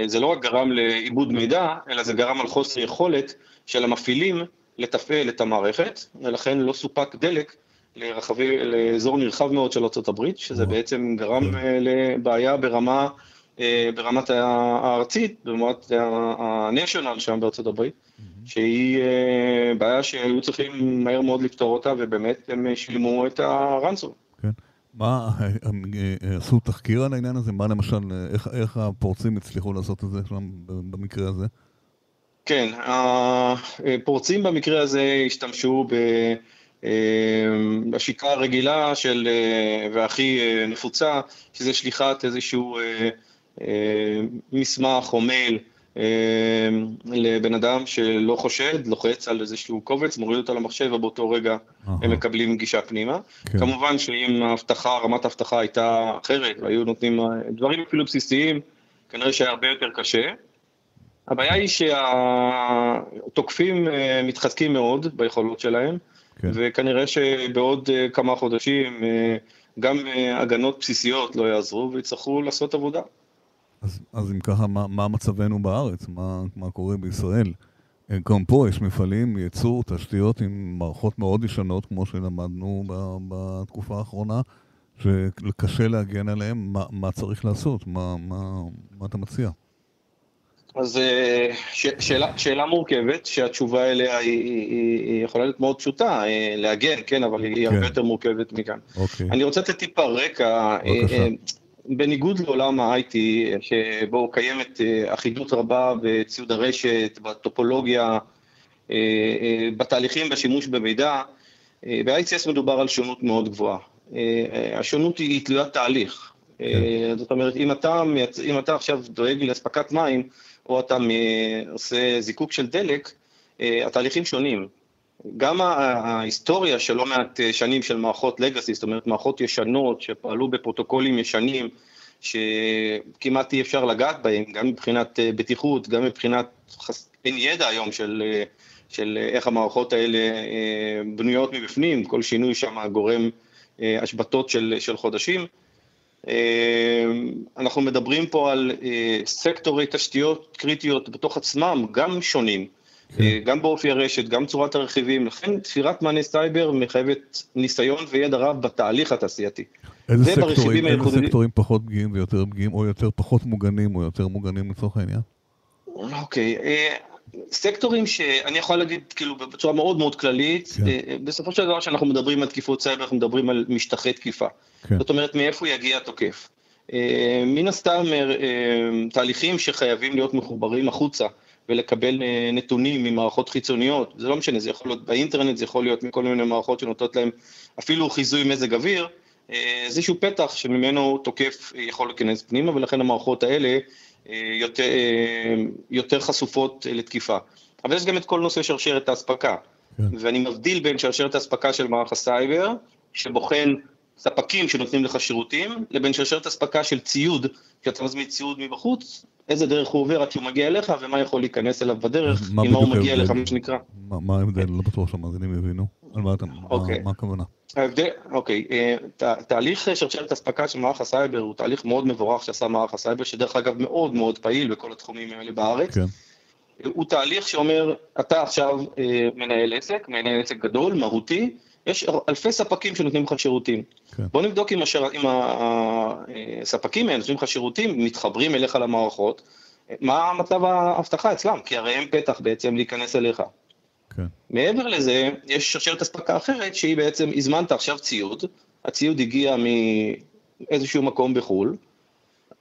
זה לא רק גרם לעיבוד מידע, אלא זה גרם על חוסר יכולת של המפעילים לתפעל את המערכת, ולכן לא סופק דלק לרחבי, לאזור נרחב מאוד של ארה"ב, שזה בעצם גרם לבעיה ברמה, ברמת הארצית, ברמת ה-national שם הברית, שהיא בעיה שהיו צריכים מהר מאוד לפתור אותה, ובאמת הם שילמו את הרנסום. כן. מה, עשו תחקיר על העניין הזה? מה למשל, איך, איך הפורצים הצליחו לעשות את זה שם במקרה הזה? כן, הפורצים במקרה הזה השתמשו בשיטה הרגילה של, והכי נפוצה, שזה שליחת איזשהו מסמך או מייל לבן אדם שלא חושד, לוחץ על איזשהו קובץ, מוריד אותו למחשב ובאותו רגע הם מקבלים גישה פנימה. כן. כמובן שאם ההבטחה, רמת ההבטחה הייתה אחרת, והיו נותנים דברים אפילו בסיסיים, כנראה שהיה הרבה יותר קשה. הבעיה היא שהתוקפים מתחזקים מאוד ביכולות שלהם, כן. וכנראה שבעוד כמה חודשים גם הגנות בסיסיות לא יעזרו ויצטרכו לעשות עבודה. אז, אז אם ככה, מה, מה מצבנו בארץ? מה, מה קורה בישראל? גם פה יש מפעלים, ייצור, תשתיות עם מערכות מאוד ישנות, כמו שלמדנו בתקופה האחרונה, שקשה להגן עליהם. מה, מה צריך לעשות? מה, מה, מה אתה מציע? אז ש, שאלה, שאלה מורכבת, שהתשובה אליה היא, היא, היא יכולה להיות מאוד פשוטה, להגן, כן, אבל היא כן. הרבה יותר מורכבת מכאן. אוקיי. אני רוצה לתת טיפה רקע. בבקשה. בניגוד לעולם ה-IT, שבו קיימת אחידות רבה בציוד הרשת, בטופולוגיה, בתהליכים בשימוש במידע, ב-ICS מדובר על שונות מאוד גבוהה. השונות היא תלוית תהליך. כן. זאת אומרת, אם אתה, אם אתה עכשיו דואג לאספקת מים, או אתה עושה זיקוק של דלק, התהליכים שונים. גם ההיסטוריה של לא מעט שנים של מערכות לגאסי, זאת אומרת מערכות ישנות שפעלו בפרוטוקולים ישנים, שכמעט אי אפשר לגעת בהם, גם מבחינת בטיחות, גם מבחינת, אין ידע היום של, של איך המערכות האלה בנויות מבפנים, כל שינוי שם גורם השבתות של, של חודשים. אנחנו מדברים פה על סקטורי תשתיות קריטיות בתוך עצמם, גם שונים. גם באופי הרשת, גם צורת הרכיבים, לכן תפירת מענה סייבר מחייבת ניסיון וידע רב בתהליך התעשייתי. איזה סקטורים, איזה סקטורים פחות פגיעים ויותר פגיעים, או יותר פחות מוגנים, או יותר מוגנים לצורך העניין? אוקיי, סקטורים שאני יכול להגיד כאילו בצורה מאוד מאוד כללית, כן. בסופו של דבר כשאנחנו מדברים על תקיפות סייבר, אנחנו מדברים על משטחי תקיפה. כן. זאת אומרת, מאיפה יגיע התוקף? מן הסתם תהליכים שחייבים להיות מחוברים החוצה ולקבל נתונים ממערכות חיצוניות, זה לא משנה, זה יכול להיות באינטרנט, זה יכול להיות מכל מיני מערכות שנותנות להם אפילו חיזוי מזג אוויר, איזשהו פתח שממנו תוקף יכול להיכנס פנימה ולכן המערכות האלה יותר, יותר חשופות לתקיפה. אבל יש גם את כל נושא שרשרת האספקה. כן. ואני מבדיל בין שרשרת האספקה של מערך הסייבר, שבוחן ספקים שנותנים לך שירותים, לבין שרשרת אספקה של ציוד, שאתה מזמין ציוד מבחוץ, איזה דרך הוא עובר עד שהוא מגיע אליך, ומה יכול להיכנס אליו בדרך, אם הוא מגיע אליך, מה שנקרא. מה ההבדל? לא בטוח שהמאזינים יבינו. על מה אתה, אוקיי. מה הכוונה? ההבדל, אוקיי, אה, תהליך שרשרת אספקה של מערך הסייבר הוא תהליך מאוד מבורך שעשה מערך הסייבר, שדרך אגב מאוד מאוד פעיל בכל התחומים האלה בארץ. כן. הוא תהליך שאומר, אתה עכשיו אה, מנהל עסק, מנהל עסק גדול, מהותי, יש אלפי ספקים שנותנים לך שירותים. כן. בוא נבדוק אם, השר, אם הספקים האלה נותנים לך שירותים, מתחברים אליך למערכות, מה מצב האבטחה אצלם, כי הרי הם פתח בעצם להיכנס אליך. כן. מעבר לזה, יש שרשרת אספקה אחרת שהיא בעצם, הזמנת עכשיו ציוד, הציוד הגיע מאיזשהו מקום בחו"ל,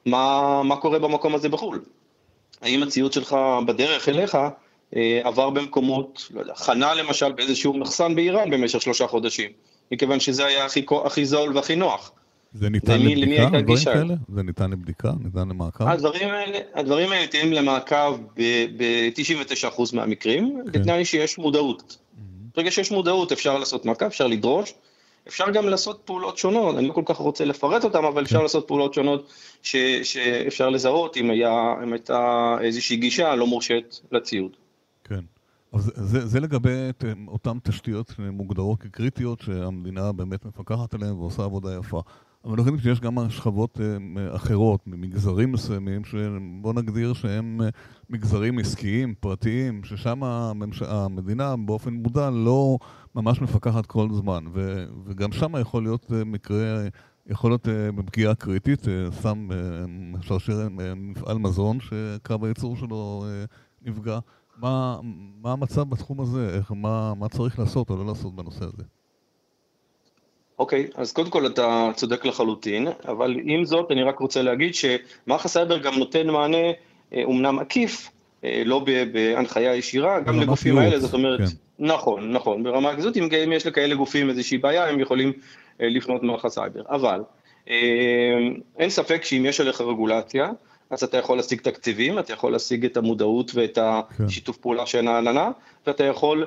מה, מה קורה במקום הזה בחו"ל? האם הציוד שלך בדרך אליך אה, עבר במקומות, לא יודע, חנה למשל באיזשהו מחסן באיראן במשך שלושה חודשים, מכיוון שזה היה הכי, הכי זול והכי נוח. זה ניתן למי, לבדיקה? למי דברים כאלה? זה ניתן לבדיקה? ניתן למעקב? הדברים האלה, הדברים האלה ניתנים למעקב ב-99% מהמקרים, כן. בתנאי שיש מודעות. ברגע שיש מודעות אפשר לעשות מעקב, אפשר לדרוש, אפשר גם לעשות פעולות שונות, אני לא כל כך רוצה לפרט אותן, אבל אפשר כן. לעשות פעולות שונות ש, שאפשר לזהות אם, היה, אם הייתה איזושהי גישה לא מורשית לציוד. אז זה, זה לגבי אותן תשתיות מוגדרות כקריטיות שהמדינה באמת מפקחת עליהן ועושה עבודה יפה. אבל אנחנו יודעים שיש גם שכבות אה, אחרות, ממגזרים מסוימים, שבוא נגדיר שהם אה, מגזרים עסקיים, פרטיים, ששם הממש... המדינה באופן מודע לא ממש מפקחת כל זמן, ו... וגם שם יכול להיות אה, מקרה, יכול להיות פגיעה קריטית, שם שרשר מפעל מזון שקו הייצור שלו נפגע. מה, מה המצב בתחום הזה? איך, מה, מה צריך לעשות או לא לעשות בנושא הזה? אוקיי, okay, אז קודם כל אתה צודק לחלוטין, אבל עם זאת אני רק רוצה להגיד שמערך הסייבר גם נותן מענה אומנם עקיף, אה, לא בהנחיה ישירה, גם לגופים האלה, זאת אומרת, כן. נכון, נכון, ברמה כזאת, אם יש לכאלה גופים איזושהי בעיה, הם יכולים אה, לפנות מערך הסייבר, אבל אה, אין ספק שאם יש עליך רגולציה, אז אתה יכול להשיג תקציבים, אתה יכול להשיג את המודעות ואת כן. השיתוף פעולה של ההנהלה, ואתה יכול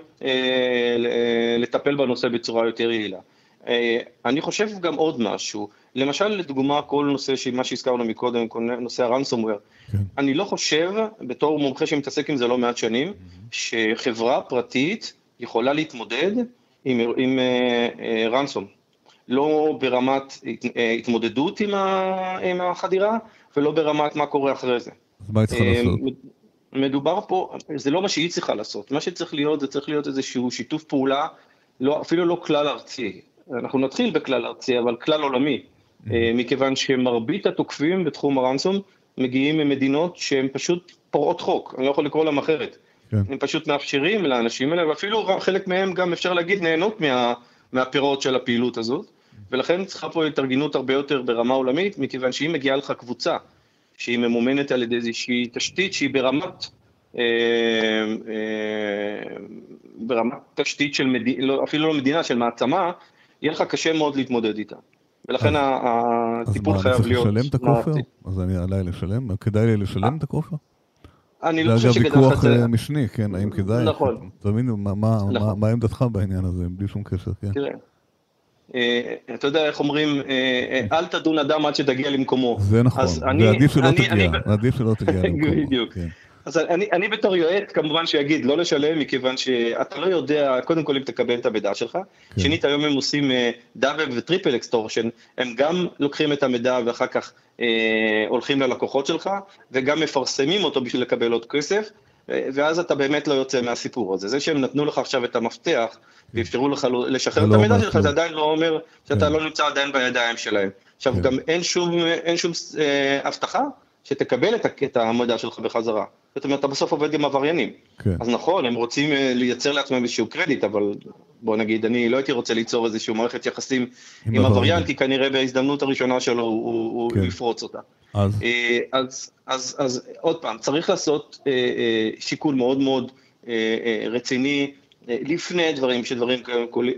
לטפל בנושא בצורה יותר יעילה. אה, אני חושב גם עוד משהו, למשל לדוגמה כל נושא, מה שהזכרנו מקודם, נושא הרנסומוור, כן. אני לא חושב, בתור מומחה שמתעסק עם זה לא מעט שנים, שחברה פרטית יכולה להתמודד עם, עם רנסום. אה, uh, לא ברמת uh, התמודדות עם, ה, עם החדירה, ולא ברמת מה קורה אחרי זה. אז מה היא צריכה לעשות? מדובר פה, זה לא מה שהיא צריכה לעשות, מה שצריך להיות, זה צריך להיות איזשהו שיתוף פעולה, לא, אפילו לא כלל ארצי. אנחנו נתחיל בכלל ארצי, אבל כלל עולמי, mm-hmm. אה, מכיוון שמרבית התוקפים בתחום הרנסום מגיעים ממדינות שהן פשוט פורעות חוק, אני לא יכול לקרוא להם אחרת. כן. הם פשוט מאפשרים לאנשים האלה, ואפילו חלק מהם גם אפשר להגיד נהנות מה, מהפירות של הפעילות הזאת, ולכן צריכה פה התארגנות הרבה יותר ברמה עולמית, מכיוון שאם מגיעה לך קבוצה שהיא ממומנת על ידי איזושהי תשתית שהיא ברמת, אה, אה, ברמת תשתית של מדינה, לא, אפילו לא מדינה, של מעצמה, יהיה לך קשה מאוד להתמודד איתה. ולכן הטיפול חייב להיות... אז מה, אני צריך לשלם את הכופר? אז אני עליי לשלם? כדאי לי לשלם את הכופר? אני לא חושב שכדאי לך... זה אגב ויכוח משני, כן, האם כדאי? נכון. תבין, נכון. מה עמדתך בעניין הזה, בלי שום קשר, כן. תראה, אה, אתה יודע איך אומרים, אה, אל תדון אדם עד שתגיע למקומו. זה נכון, ועדיף שלא תגיע, עדיף שלא תגיע למקומו. בדיוק. כן. אז אני, אני בתור יועץ כמובן שאגיד לא לשלם מכיוון שאתה לא יודע קודם כל אם תקבל את המידע שלך, כן. שנית היום הם עושים double ו triple extortion, הם גם לוקחים את המידע ואחר כך אה, הולכים ללקוחות שלך וגם מפרסמים אותו בשביל לקבל עוד כסף ואז אתה באמת לא יוצא מהסיפור הזה. זה שהם נתנו לך עכשיו את המפתח ואפשרו לך לשחרר את לא המידע שלך, זה עדיין לא אומר שאתה כן. לא נמצא עדיין בידיים שלהם. עכשיו כן. גם אין שום, אין שום אה, הבטחה שתקבל את המידע שלך בחזרה. זאת אומרת, אתה בסוף עובד עם עבריינים. כן. אז נכון, הם רוצים אה, לייצר לעצמם איזשהו קרדיט, אבל בוא נגיד, אני לא הייתי רוצה ליצור איזושהי מערכת יחסים עם, עם עבריין, כי כנראה בהזדמנות הראשונה שלו הוא, כן. יפרוץ אותה. אז? אה, אז, אז, אז עוד פעם, צריך לעשות שיקול מאוד מאוד רציני. לפני דברים שדברים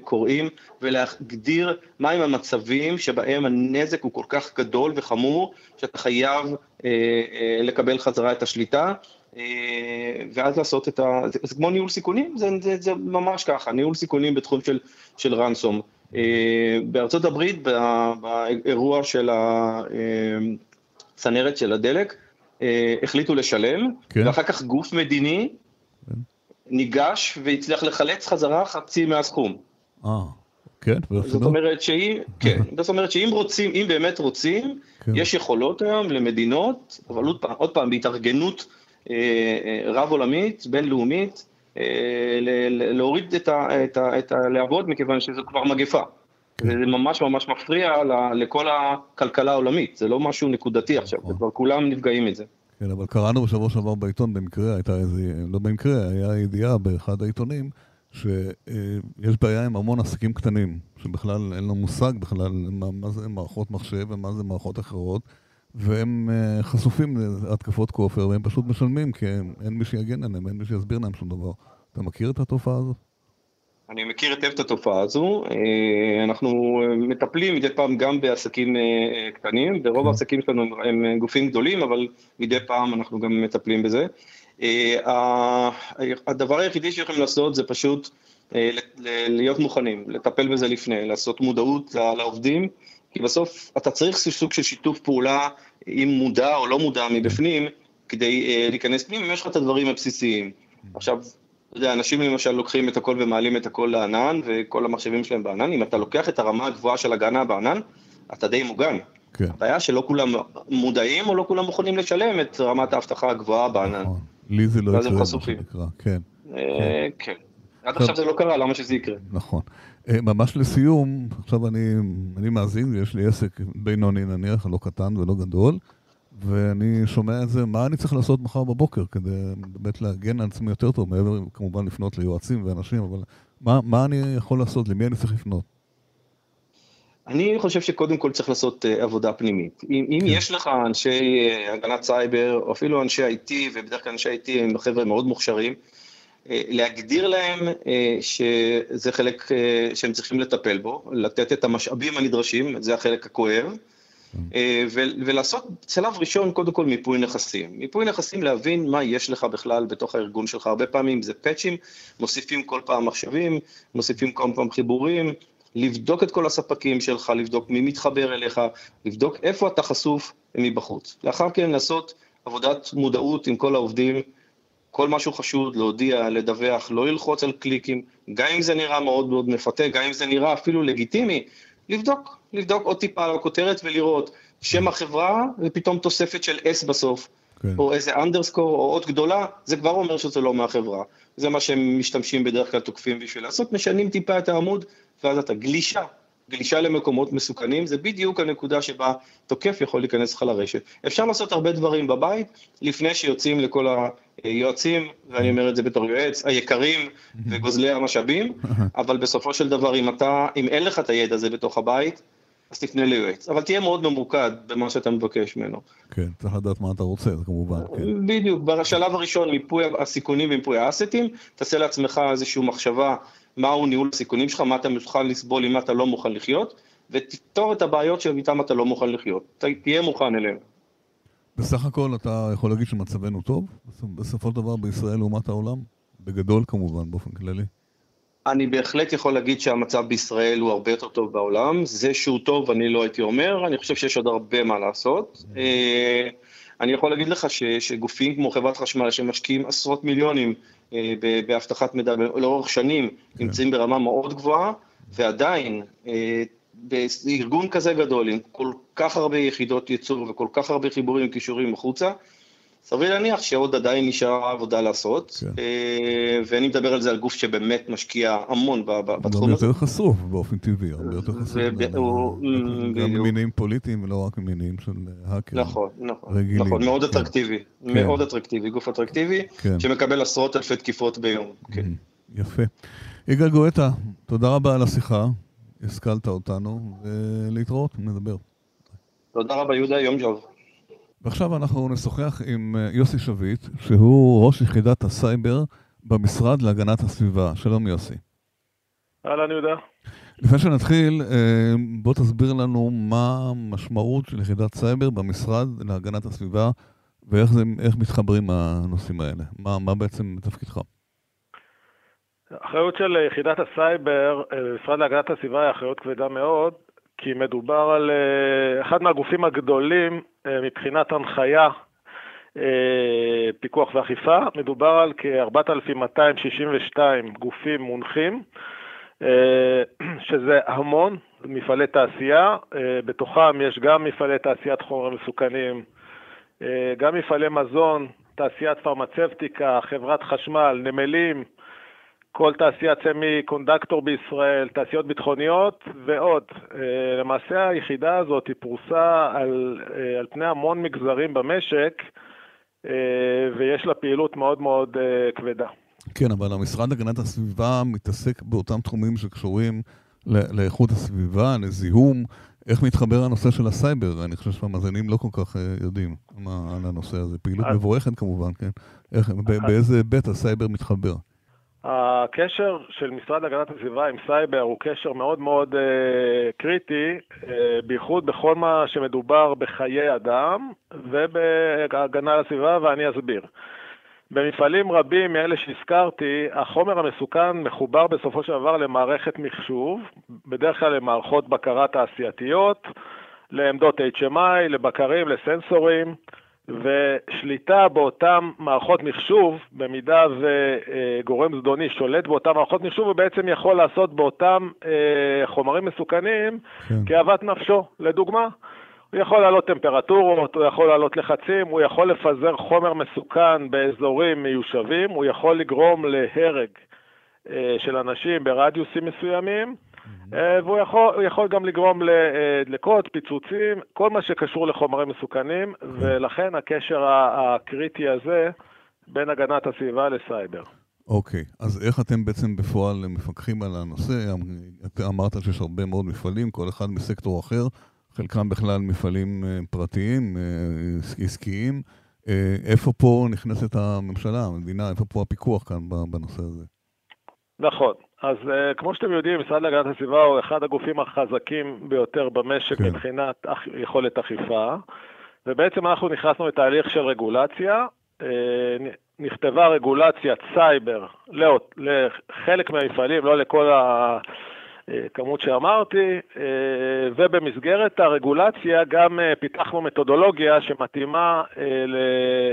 קורים, ולהגדיר מהם המצבים שבהם הנזק הוא כל כך גדול וחמור, שאתה חייב אה, אה, לקבל חזרה את השליטה, אה, ואז לעשות את ה... זה, כמו ניהול סיכונים, זה, זה, זה ממש ככה, ניהול סיכונים בתחום של, של רנסום. בארצות הברית, באירוע של הצנרת של הדלק, החליטו לשלם, כן. ואחר כך גוף מדיני. ניגש והצליח לחלץ חזרה חצי מהסכום. אה, כן, זאת אומרת שאם, כן, זאת אומרת שאם רוצים, אם באמת רוצים, כן. יש יכולות היום למדינות, אבל עוד פעם, עוד פעם בהתארגנות אה, אה, רב עולמית, בינלאומית, אה, להוריד את, ה, את, ה, את הלהבות מכיוון שזו כבר מגפה. כן. זה ממש ממש מפריע לכל הכלכלה העולמית, זה לא משהו נקודתי עכשיו, נכון. כבר כולם נפגעים מזה. כן, אבל קראנו בשבוע שעבר בעיתון, במקרה הייתה איזה, לא במקרה, היה ידיעה באחד העיתונים, שיש בעיה עם המון עסקים קטנים, שבכלל אין לו מושג בכלל מה, מה זה מערכות מחשב ומה זה מערכות אחרות, והם uh, חשופים להתקפות כופר, והם פשוט משלמים, כי אין מי שיגן עליהם, אין מי שיסביר להם שום דבר. אתה מכיר את התופעה הזו? אני מכיר היטב את התופעה הזו, אה, אנחנו מטפלים מדי פעם גם בעסקים אה, קטנים, ורוב כן. העסקים שלנו הם גופים גדולים, אבל מדי פעם אנחנו גם מטפלים בזה. הדבר היחידי שיכולים לעשות זה פשוט להיות מוכנים, לטפל בזה לפני, לעשות מודעות לעובדים, כי בסוף אתה צריך סוג של שיתוף פעולה, אם מודע או לא מודע מבפנים, כדי להיכנס פנים, אם יש לך את הדברים הבסיסיים. עכשיו, אתה יודע, אנשים למשל לוקחים את הכל ומעלים את הכל לענן, וכל המחשבים שלהם בענן, אם אתה לוקח את הרמה הגבוהה של הגנה בענן, אתה די מוגן. כן. הבעיה שלא כולם מודעים או לא כולם מוכנים לשלם את רמת האבטחה הגבוהה בענן. נכון. לי זה לא יקרה, מה שנקרא, כן. אה, כן. עד עכשיו זה לא קרה, למה שזה יקרה? נכון. אה, ממש לסיום, עכשיו אני, אני מאזין, יש לי עסק בינוני נניח, לא קטן ולא גדול, ואני שומע את זה, מה אני צריך לעשות מחר בבוקר כדי באמת להגן על עצמי יותר טוב, מעבר כמובן לפנות ליועצים ואנשים, אבל מה, מה אני יכול לעשות, למי אני צריך לפנות? אני חושב שקודם כל צריך לעשות uh, עבודה פנימית. אם, אם כן. יש לך אנשי uh, הגנת סייבר, או אפילו אנשי IT, ובדרך כלל אנשי IT הם חבר'ה מאוד מוכשרים, אה, להגדיר להם אה, שזה חלק אה, שהם צריכים לטפל בו, לתת את המשאבים הנדרשים, זה החלק הכואב, ולעשות צלב ראשון קודם כל מיפוי נכסים. מיפוי נכסים להבין מה יש לך בכלל בתוך הארגון שלך, הרבה פעמים זה פאצ'ים, מוסיפים כל פעם מחשבים, מוסיפים כל פעם חיבורים, לבדוק את כל הספקים שלך, לבדוק מי מתחבר אליך, לבדוק איפה אתה חשוף מבחוץ. לאחר כן לעשות עבודת מודעות עם כל העובדים, כל משהו חשוד, להודיע, לדווח, לא ללחוץ על קליקים, גם אם זה נראה מאוד מאוד מפתה, גם אם זה נראה אפילו לגיטימי, לבדוק, לבדוק עוד טיפה על הכותרת ולראות שם החברה ופתאום תוספת של S בסוף, כן. או איזה אנדרסקור או עוד גדולה, זה כבר אומר שזה לא מהחברה. זה מה שהם משתמשים בדרך כלל תוקפים בשביל לעשות, משנים טיפה את העמוד, ואז אתה גלישה גלישה למקומות מסוכנים, זה בדיוק הנקודה שבה תוקף יכול להיכנס לך לרשת. אפשר לעשות הרבה דברים בבית, לפני שיוצאים לכל היועצים, ואני אומר את זה בתור יועץ, היקרים וגוזלי המשאבים, אבל בסופו של דבר, אם אתה, אם אין לך את הידע הזה בתוך הבית, אז תפנה ליועץ. אבל תהיה מאוד ממוקד במה שאתה מבקש ממנו. כן, צריך לדעת מה אתה רוצה, כמובן. כן. בדיוק, בשלב הראשון, מיפוי הסיכונים ומיפוי האסטים, תעשה לעצמך איזושהי מחשבה מהו ניהול הסיכונים שלך, מה אתה מוכן לסבול, מה אתה לא מוכן לחיות, ותפתור את הבעיות שאיתן אתה לא מוכן לחיות. תהיה מוכן אליהן. בסך הכל אתה יכול להגיד שמצבנו טוב, בסופו של דבר בישראל לעומת העולם? בגדול כמובן, באופן כללי. אני בהחלט יכול להגיד שהמצב בישראל הוא הרבה יותר טוב בעולם. זה שהוא טוב, אני לא הייתי אומר, אני חושב שיש עוד הרבה מה לעשות. אה, אני יכול להגיד לך שגופים כמו חברת חשמל שמשקיעים עשרות מיליונים אה, באבטחת מידע לאורך שנים, כן. נמצאים ברמה מאוד גבוהה, ועדיין אה, בארגון כזה גדול, עם כל כך הרבה יחידות ייצור וכל כך הרבה חיבורים וקישורים החוצה, סביר להניח שעוד עדיין נשארה עבודה לעשות, כן. אה, ואני מדבר על זה על גוף שבאמת משקיע המון בתחום הזה. גם יותר חשוף באופן טבעי, הרבה יותר חשוף. גם ממינים פוליטיים ולא רק ממינים של האקרים נכון, נכון, רגילים. נכון, מאוד כן. אטרקטיבי, כן. מאוד אטרקטיבי, גוף אטרקטיבי. שמקבל עשרות אלפי תקיפות ביום. כן. יפה. יגאל גואטה, תודה רבה על השיחה, השכלת אותנו, ולהתראות, נדבר. תודה רבה יהודה, יום טוב. ועכשיו אנחנו נשוחח עם אה, יוסי שביט, שהוא ראש יחידת הסייבר במשרד להגנת הסביבה. שלום יוסי. אהלן יהודה. לפני שנתחיל, אה, בוא תסביר לנו מה המשמעות של יחידת סייבר במשרד להגנת הסביבה ואיך זה, מתחברים הנושאים האלה. מה, מה בעצם תפקידך? האחריות של יחידת הסייבר במשרד אה, להגנת הסביבה היא אחריות כבדה מאוד, כי מדובר על אחד מהגופים הגדולים אה, מבחינת הנחיה, אה, פיקוח ואכיפה, מדובר על כ-4,262 גופים מונחים, אה, שזה המון מפעלי תעשייה, בתוכם יש גם מפעלי תעשיית חומרים מסוכנים, גם מפעלי מזון, תעשיית פרמצבטיקה, חברת חשמל, נמלים, כל תעשיית semiconductor בישראל, תעשיות ביטחוניות ועוד. אה, למעשה היחידה הזאת היא פרוסה על, אה, על פני המון מגזרים במשק אה, ויש לה פעילות מאוד מאוד כבדה. כן, אבל המשרד להגנת הסביבה מתעסק באותם תחומים שקשורים לאיכות הסביבה, לזיהום. איך מתחבר הנושא של הסייבר? אני חושב שהמאזינים לא כל כך יודעים מה על הנושא הזה. פעילות מבורכת כמובן, כן? איך, באיזה היבט הסייבר מתחבר? הקשר של משרד להגנת הסביבה עם סייבר הוא קשר מאוד מאוד uh, קריטי, uh, בייחוד בכל מה שמדובר בחיי אדם ובהגנה על הסביבה, ואני אסביר. במפעלים רבים מאלה שהזכרתי, החומר המסוכן מחובר בסופו של דבר למערכת מחשוב, בדרך כלל למערכות בקרה תעשייתיות, לעמדות HMI, לבקרים, לסנסורים. ושליטה באותן מערכות מחשוב, במידה וגורם זדוני שולט באותן מערכות מחשוב, הוא בעצם יכול לעשות באותם אה, חומרים מסוכנים כן. כאוות נפשו. לדוגמה, הוא יכול להעלות טמפרטורות, הוא יכול להעלות לחצים, הוא יכול לפזר חומר מסוכן באזורים מיושבים, הוא יכול לגרום להרג אה, של אנשים ברדיוסים מסוימים. אה, והוא יכול, יכול גם לגרום לדלקות, אה, פיצוצים, כל מה שקשור לחומרים מסוכנים, ולכן הקשר הקריטי הזה בין הגנת הסביבה לסייבר. אוקיי, okay. אז איך אתם בעצם בפועל מפקחים על הנושא? אתה אמרת שיש הרבה מאוד מפעלים, כל אחד מסקטור אחר, חלקם בכלל מפעלים אה, פרטיים, עסקיים. איפה פה נכנסת הממשלה, המדינה, איפה פה הפיקוח כאן בנושא הזה? נכון. אז uh, כמו שאתם יודעים, משרד להגנת הסביבה הוא אחד הגופים החזקים ביותר במשק כן. מבחינת יכולת אכיפה, ובעצם אנחנו נכנסנו לתהליך של רגולציה. Uh, נכתבה רגולציית סייבר לאות, לחלק מהמפעלים, לא לכל הכמות שאמרתי, uh, ובמסגרת הרגולציה גם פיתחנו מתודולוגיה שמתאימה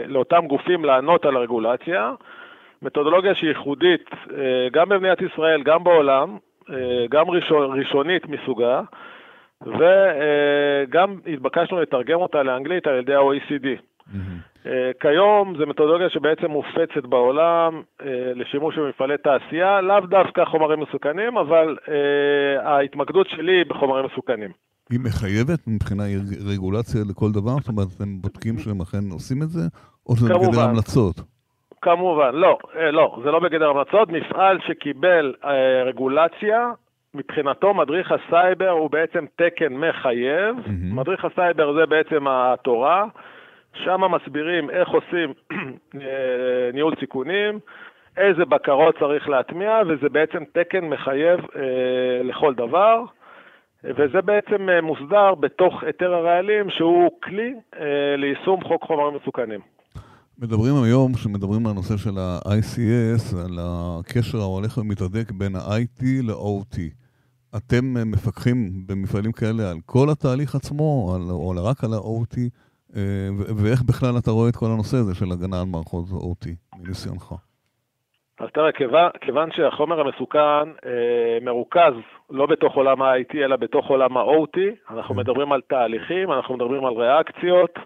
לאותם גופים לענות על הרגולציה. מתודולוגיה שהיא ייחודית אה, גם במדינת ישראל, גם בעולם, אה, גם ראשון, ראשונית מסוגה, וגם התבקשנו לתרגם אותה לאנגלית על ידי ה-OECD. Mm-hmm. כיום זו מתודולוגיה שבעצם מופצת בעולם לשימוש במפעלי תעשייה, לאו דווקא חומרים מסוכנים, אבל ההתמקדות שלי היא בחומרים מסוכנים. היא מחייבת מבחינה רגולציה לכל דבר? זאת אומרת, אתם בודקים שהם אכן עושים את זה? או שזה בגדר המלצות? כמובן, לא, אה, לא, זה לא בגדר המלצות. מפעל שקיבל אה, רגולציה, מבחינתו מדריך הסייבר הוא בעצם תקן מחייב. Mm-hmm. מדריך הסייבר זה בעצם התורה, שם מסבירים איך עושים אה, ניהול סיכונים, איזה בקרות צריך להטמיע, וזה בעצם תקן מחייב אה, לכל דבר. וזה בעצם אה, מוסדר בתוך היתר הרעלים, שהוא כלי אה, ליישום חוק חומרים מסוכנים. מדברים היום, כשמדברים על הנושא של ה-ICS, על הקשר ההולך ומתהדק בין ה-IT ל-OT. אתם מפקחים במפעלים כאלה על כל התהליך עצמו, על, או רק על ה-OT, אה, ואיך בכלל אתה רואה את כל הנושא הזה של הגנה על מערכות OT, מניסיונך? אז תראה, כיוון, כיוון שהחומר המסוכן אה, מרוכז לא בתוך עולם ה-IT, אלא בתוך עולם ה-OT, אנחנו כן. מדברים על תהליכים, אנחנו מדברים על ריאקציות,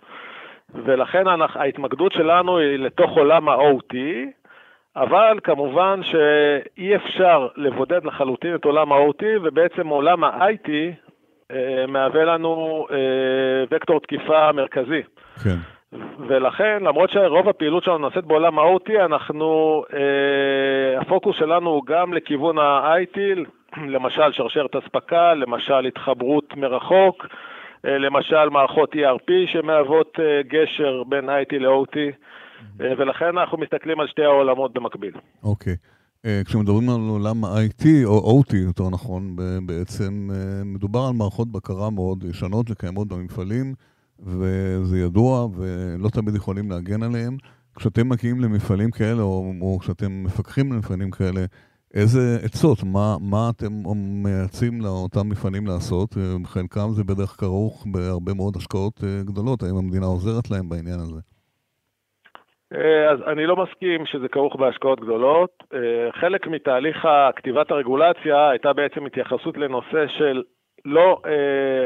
ולכן ההתמקדות שלנו היא לתוך עולם ה-OT, אבל כמובן שאי אפשר לבודד לחלוטין את עולם ה-OT, ובעצם עולם ה-IT אה, מהווה לנו אה, וקטור תקיפה מרכזי. כן. ולכן, למרות שרוב הפעילות שלנו נעשית בעולם ה-OT, אנחנו, אה, הפוקוס שלנו הוא גם לכיוון ה-IT, למשל שרשרת אספקה, למשל התחברות מרחוק, למשל מערכות ERP שמהוות אה, גשר בין IT ל-OT, אה, ולכן אנחנו מסתכלים על שתי העולמות במקביל. אוקיי. Okay. כשמדברים על עולם ה-IT, או OT יותר נכון, בעצם מדובר על מערכות בקרה מאוד ישנות שקיימות במפעלים, וזה ידוע ולא תמיד יכולים להגן עליהם. כשאתם מגיעים למפעלים כאלה, או, או כשאתם מפקחים למפעלים כאלה, איזה עצות, מה, מה אתם מייעצים לאותם מפעלים לעשות? חלקם זה בדרך כרוך בהרבה מאוד השקעות אה, גדולות, האם המדינה עוזרת להם בעניין הזה? אה, אז אני לא מסכים שזה כרוך בהשקעות גדולות. אה, חלק מתהליך כתיבת הרגולציה הייתה בעצם התייחסות לנושא של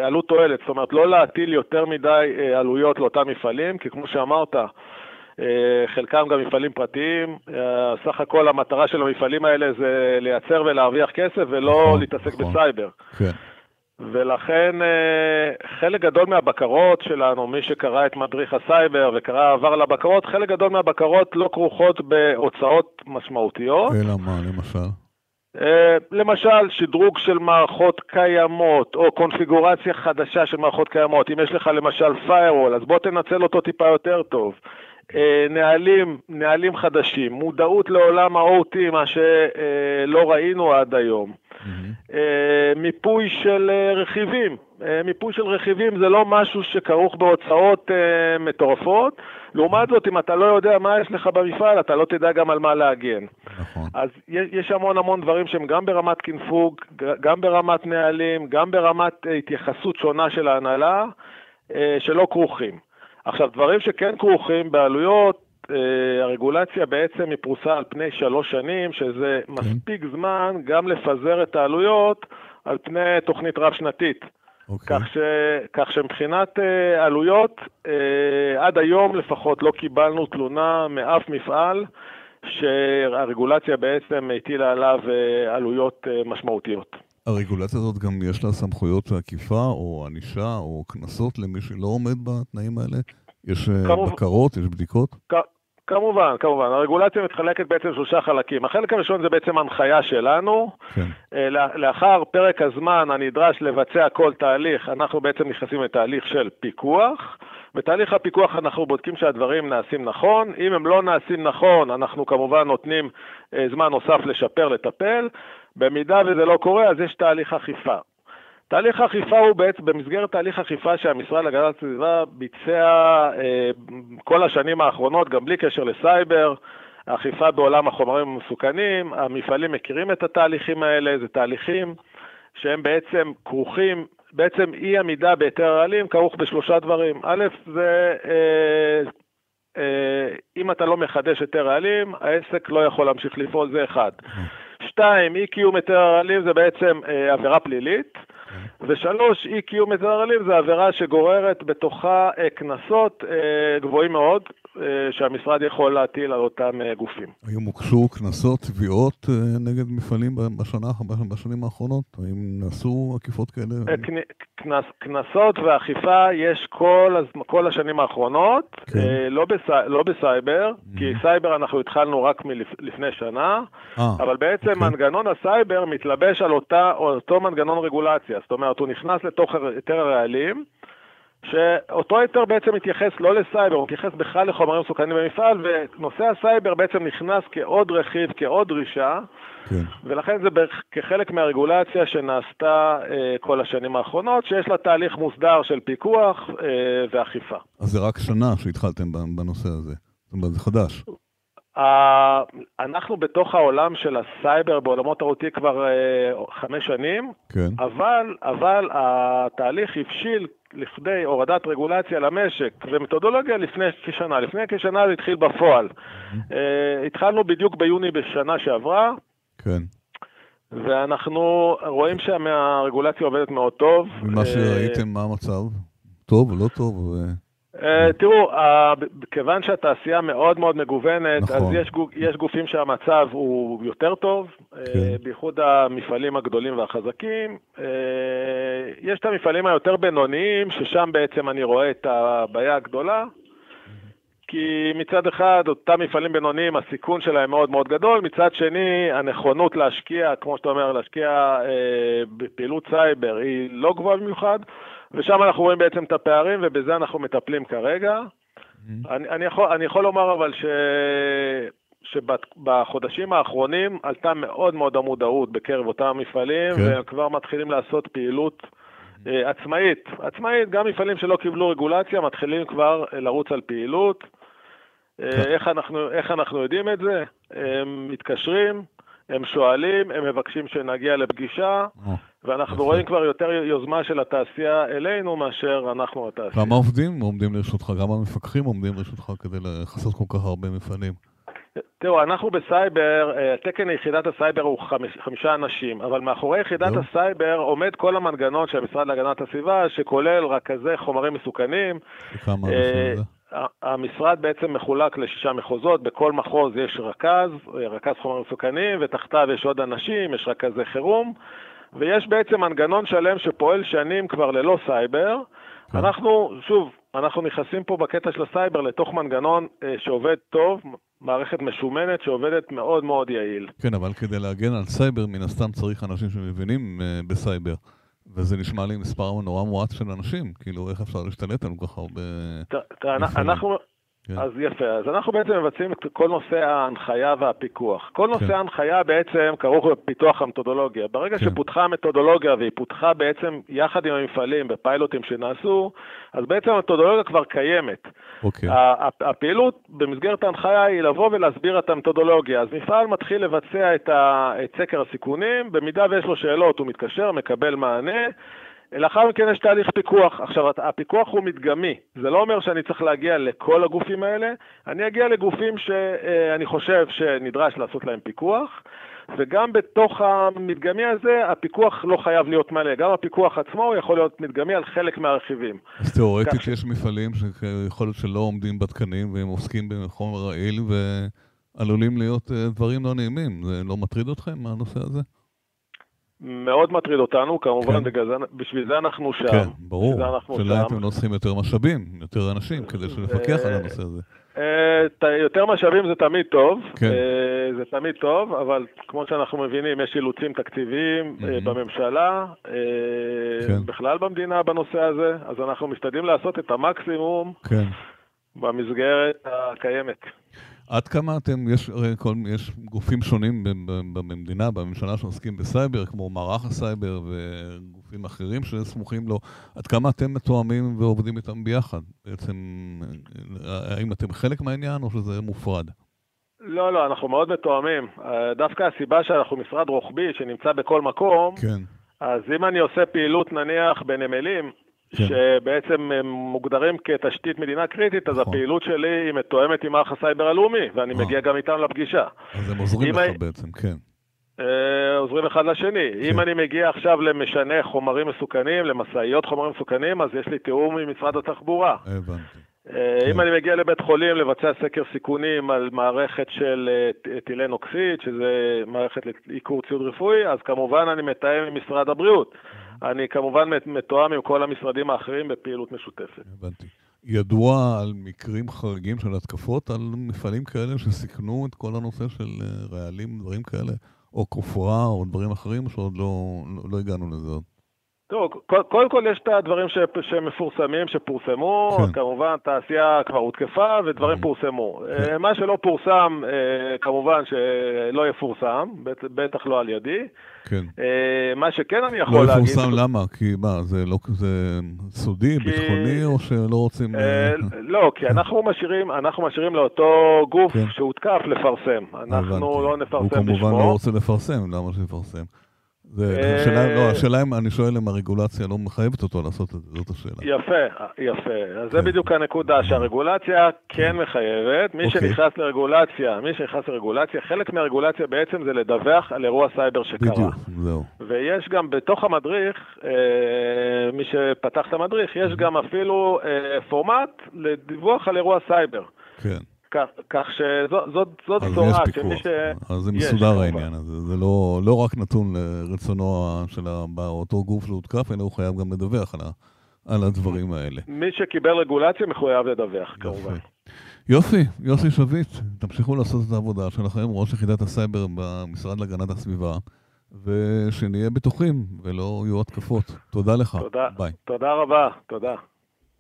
עלות תועלת, זאת אומרת לא להטיל יותר מדי עלויות לאותם מפעלים, כי כמו שאמרת, חלקם גם מפעלים פרטיים. אה, סך הכל המטרה של המפעלים האלה זה לייצר ולהרוויח כסף ולא נכון, להתעסק נכון. בסייבר. כן. ולכן אה, חלק גדול מהבקרות שלנו, מי שקרא את מדריך הסייבר וקרא עבר לבקרות, חלק גדול מהבקרות לא כרוכות בהוצאות משמעותיות. אלא מה, למשל? למשל, שדרוג של מערכות קיימות, או קונפיגורציה חדשה של מערכות קיימות. אם יש לך למשל firewall, אז בוא תנצל אותו טיפה יותר טוב. אה, נהלים, נהלים חדשים, מודעות לעולם ה-OT, מה שלא ראינו עד היום. Mm-hmm. מיפוי של אה, רכיבים. מיפוי של רכיבים זה לא משהו שכרוך בהוצאות מטורפות. לעומת זאת, אם אתה לא יודע מה יש לך במפעל, אתה לא תדע גם על מה להגן. נכון. אז יש המון המון דברים שהם גם ברמת קינפוג, גם ברמת נהלים, גם ברמת התייחסות שונה של ההנהלה, שלא כרוכים. עכשיו, דברים שכן כרוכים בעלויות, אה, הרגולציה בעצם היא פרוסה על פני שלוש שנים, שזה כן. מספיק זמן גם לפזר את העלויות על פני תוכנית רב-שנתית. Okay. אוקיי. כך, ש, כך שמבחינת uh, עלויות, uh, עד היום לפחות לא קיבלנו תלונה מאף מפעל שהרגולציה בעצם הטילה עליו uh, עלויות uh, משמעותיות. הרגולציה הזאת גם יש לה סמכויות עקיפה או ענישה או קנסות למי שלא עומד בתנאים האלה? יש אה, כמובן, בקרות, יש בדיקות? כ- כמובן, כמובן. הרגולציה מתחלקת בעצם לשלושה חלקים. החלק הראשון זה בעצם הנחיה שלנו. כן. אה, לאחר פרק הזמן הנדרש לבצע כל תהליך, אנחנו בעצם נכנסים לתהליך של פיקוח. בתהליך הפיקוח אנחנו בודקים שהדברים נעשים נכון. אם הם לא נעשים נכון, אנחנו כמובן נותנים אה, זמן נוסף לשפר, לטפל. במידה וזה לא קורה, אז יש תהליך אכיפה. תהליך האכיפה הוא בעצם, במסגרת תהליך אכיפה שהמשרד להגנת הסביבה ביצע אה, כל השנים האחרונות, גם בלי קשר לסייבר, אכיפה בעולם החומרים המסוכנים, המפעלים מכירים את התהליכים האלה, זה תהליכים שהם בעצם כרוכים, בעצם אי עמידה בהיתר הרעלים כרוך בשלושה דברים. א', זה אה, אה, אם אתה לא מחדש היתר רעלים, העסק לא יכול להמשיך לפעול, זה אחד. שתיים, אי קיום היתר הרעלים זה בעצם אה, עבירה פלילית. ושלוש, אי קיום היתר הרעלים זה עבירה שגוררת בתוכה אה, קנסות אה, גבוהים מאוד, אה, שהמשרד יכול להטיל על אותם גופים. האם הוגשו קנסות, תביעות נגד מפעלים בשנה, בשנים האחרונות? האם נעשו עקיפות כאלה? קנס, קנסות ואכיפה יש כל, כל השנים האחרונות, כן. לא, בסי, לא בסייבר, mm-hmm. כי סייבר אנחנו התחלנו רק מלפני שנה, אה, אבל בעצם אוקיי. מנגנון הסייבר מתלבש על אותה, אותו מנגנון רגולציה. זאת אומרת, הוא נכנס לתוך היתר הרעלים, שאותו היתר בעצם מתייחס לא לסייבר, הוא מתייחס בכלל לחומרים מסוכנים במפעל, ונושא הסייבר בעצם נכנס כעוד רכיב, כעוד דרישה, כן. ולכן זה כחלק מהרגולציה שנעשתה אה, כל השנים האחרונות, שיש לה תהליך מוסדר של פיקוח אה, ואכיפה. אז זה רק שנה שהתחלתם בנושא הזה, זאת אומרת, זה חדש. אנחנו בתוך העולם של הסייבר בעולמות ה-OT כבר uh, חמש שנים, כן. אבל, אבל התהליך הבשיל לכדי הורדת רגולציה למשק ומתודולוגיה לפני כשנה. לפני כשנה זה התחיל בפועל. Uh, התחלנו בדיוק ביוני בשנה שעברה. כן. ואנחנו רואים שהרגולציה עובדת מאוד טוב. ומה שראיתם, מה המצב? טוב או לא טוב? אה, תראו, כיוון שהתעשייה מאוד מאוד מגוונת, אז נכון. יש גופים שהמצב הוא יותר טוב, כן. בייחוד המפעלים הגדולים והחזקים. יש את המפעלים היותר בינוניים, ששם בעצם אני רואה את הבעיה הגדולה. כי מצד אחד, אותם מפעלים בינוניים, הסיכון שלהם מאוד מאוד גדול, מצד שני, הנכונות להשקיע, כמו שאתה אומר, להשקיע אה, בפעילות סייבר היא לא גבוהה במיוחד, ושם אנחנו רואים בעצם את הפערים, ובזה אנחנו מטפלים כרגע. Mm-hmm. אני, אני, יכול, אני יכול לומר אבל ש... שבחודשים האחרונים עלתה מאוד מאוד המודעות בקרב אותם מפעלים, כן. והם כבר מתחילים לעשות פעילות אה, עצמאית. עצמאית, גם מפעלים שלא קיבלו רגולציה מתחילים כבר אה, לרוץ על פעילות. כן. איך אנחנו, איך אנחנו יודעים את זה? הם מתקשרים, הם שואלים, הם מבקשים שנגיע לפגישה, ואנחנו יפה. רואים כבר יותר יוזמה של התעשייה אלינו מאשר אנחנו התעשייה. כמה עובדים עומדים לרשותך? גם המפקחים עומדים לרשותך כדי לכסות כל כך הרבה מפעלים? תראו, אנחנו בסייבר, אה, תקן יחידת הסייבר הוא חמיש, חמישה אנשים, אבל מאחורי יחידת. הסייבר עומד כל המנגנון של המשרד להגנת הסביבה, שכולל רכזי חומרים מסוכנים. וכמה אה, זה? המשרד בעצם מחולק לשישה מחוזות, בכל מחוז יש רכז, רכז חומרים מסוכנים, ותחתיו יש עוד אנשים, יש רכזי חירום, ויש בעצם מנגנון שלם שפועל שנים כבר ללא סייבר. כן. אנחנו, שוב, אנחנו נכנסים פה בקטע של הסייבר לתוך מנגנון אה, שעובד טוב, מערכת משומנת שעובדת מאוד מאוד יעיל. כן, אבל כדי להגן על סייבר, מן הסתם צריך אנשים שמבינים אה, בסייבר. וזה נשמע לי מספר נורא מועט של אנשים, כאילו איך אפשר להשתלט על כל כך הרבה... אנחנו, כן. אז יפה, אז אנחנו בעצם מבצעים את כל נושא ההנחיה והפיקוח. כל נושא כן. ההנחיה בעצם כרוך בפיתוח המתודולוגיה. ברגע כן. שפותחה המתודולוגיה והיא פותחה בעצם יחד עם המפעלים בפיילוטים שנעשו, אז בעצם המתודולוגיה כבר קיימת. אוקיי. הפעילות במסגרת ההנחיה היא לבוא ולהסביר את המתודולוגיה. אז מפעל מתחיל לבצע את, ה... את סקר הסיכונים, במידה ויש לו שאלות הוא מתקשר, מקבל מענה. לאחר מכן יש תהליך פיקוח. עכשיו, הפיקוח הוא מדגמי. זה לא אומר שאני צריך להגיע לכל הגופים האלה, אני אגיע לגופים שאני חושב שנדרש לעשות להם פיקוח, וגם בתוך המדגמי הזה, הפיקוח לא חייב להיות מלא. גם הפיקוח עצמו יכול להיות מדגמי על חלק מהרכיבים. אז תיאורטית כך... יש מפעלים שיכול להיות שלא עומדים בתקנים והם עוסקים בחומר רעיל ועלולים להיות אה, דברים לא נעימים. זה לא מטריד אתכם, הנושא הזה? מאוד מטריד אותנו, כמובן, כן. בגלל בשביל זה אנחנו שם. כן, ברור. שאלה אתם לא צריכים יותר משאבים, יותר אנשים, כדי שנפקח על הנושא הזה. אה, יותר משאבים זה תמיד טוב, כן. אה, זה תמיד טוב, אבל כמו שאנחנו מבינים, יש אילוצים תקציביים mm-hmm. בממשלה, כן. בכלל במדינה בנושא הזה, אז אנחנו משתדלים לעשות את המקסימום כן. במסגרת הקיימת. עד כמה אתם, יש כל, יש גופים שונים במדינה, בממשלה שעוסקים בסייבר, כמו מערך הסייבר וגופים אחרים שסמוכים לו, עד כמה אתם מתואמים ועובדים איתם ביחד? בעצם, האם אתם חלק מהעניין או שזה מופרד? לא, לא, אנחנו מאוד מתואמים. דווקא הסיבה שאנחנו משרד רוחבי שנמצא בכל מקום, כן. אז אם אני עושה פעילות נניח בנמלים, כן. שבעצם הם מוגדרים כתשתית מדינה קריטית, אז נכון. הפעילות שלי היא מתואמת עם מערך הסייבר הלאומי, ואני מגיע גם איתם לפגישה. אז הם עוזרים לך I... בעצם, כן. אה, עוזרים אחד לשני. כן. אם אני מגיע עכשיו למשנה חומרים מסוכנים, למשאיות חומרים מסוכנים, אז יש לי תיאום עם משרד התחבורה. הבנתי. אה, אם אני מגיע לבית חולים לבצע סקר סיכונים על מערכת של אה, טילן אוקסיד, שזה מערכת לעיקור ציוד רפואי, אז כמובן אני מתאם עם משרד הבריאות. אני כמובן מתואם עם כל המשרדים האחרים בפעילות משותפת. הבנתי. ידוע על מקרים חריגים של התקפות על מפעלים כאלה שסיכנו את כל הנושא של אה, רעלים, דברים כאלה, או כופרה או דברים אחרים, שעוד לא, לא, הגענו לזה עוד? טוב, קודם כל יש את הדברים שמפורסמים, שפורסמו, כן. כמובן תעשייה כבר הותקפה ודברים כן. פורסמו. כן. אה, מה שלא פורסם, אה, כמובן שלא יפורסם, בטח לא על ידי. כן. אה, מה שכן אני יכול להגיד... לא יפורסם למה? כי מה, זה לא כזה סודי, כי... ביטחוני, או שלא רוצים... לא, כי אנחנו משאירים, אנחנו משאירים לאותו גוף כן. שהותקף לפרסם. אנחנו לא נפרסם בשמו. הוא כמובן לא רוצה לפרסם, למה שיפרסם? השאלה, לא, השאלה אם אני שואל אם הרגולציה לא מחייבת אותו לעשות את זה, זאת השאלה. יפה, יפה. אז זה כן. בדיוק הנקודה, שהרגולציה כן מחייבת. מי אוקיי. שנכנס לרגולציה, מי שנכנס לרגולציה, חלק מהרגולציה בעצם זה לדווח על אירוע סייבר שקרה. בדיוק, זהו. ויש גם בתוך המדריך, אה, מי שפתח את המדריך, יש גם אפילו אה, פורמט לדיווח על אירוע סייבר. כן. כך שזאת בשורה שמי ש... אז זה מסודר העניין הזה, זה לא, לא רק נתון לרצונו של אותו גוף שהותקף, אלא הוא חייב גם לדווח על, ה, על הדברים האלה. מי שקיבל רגולציה מחויב לדווח, כמובן. יופי, יוסי שביט, תמשיכו לעשות את העבודה שלכם, ראש יחידת הסייבר במשרד להגנת הסביבה, ושנהיה בטוחים ולא יהיו התקפות. תודה לך. תודה. ביי. תודה רבה, תודה.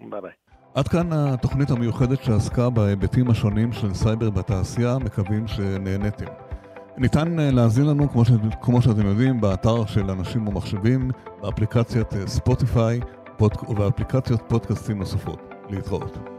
ביי ביי. עד כאן התוכנית המיוחדת שעסקה בהיבטים השונים של סייבר בתעשייה, מקווים שנהניתם. ניתן אה, להאזין לנו, כמו, ש... כמו שאתם יודעים, באתר של אנשים ומחשבים, באפליקציית ספוטיפיי פוד... ובאפליקציות פודקאסטים נוספות. להתראות.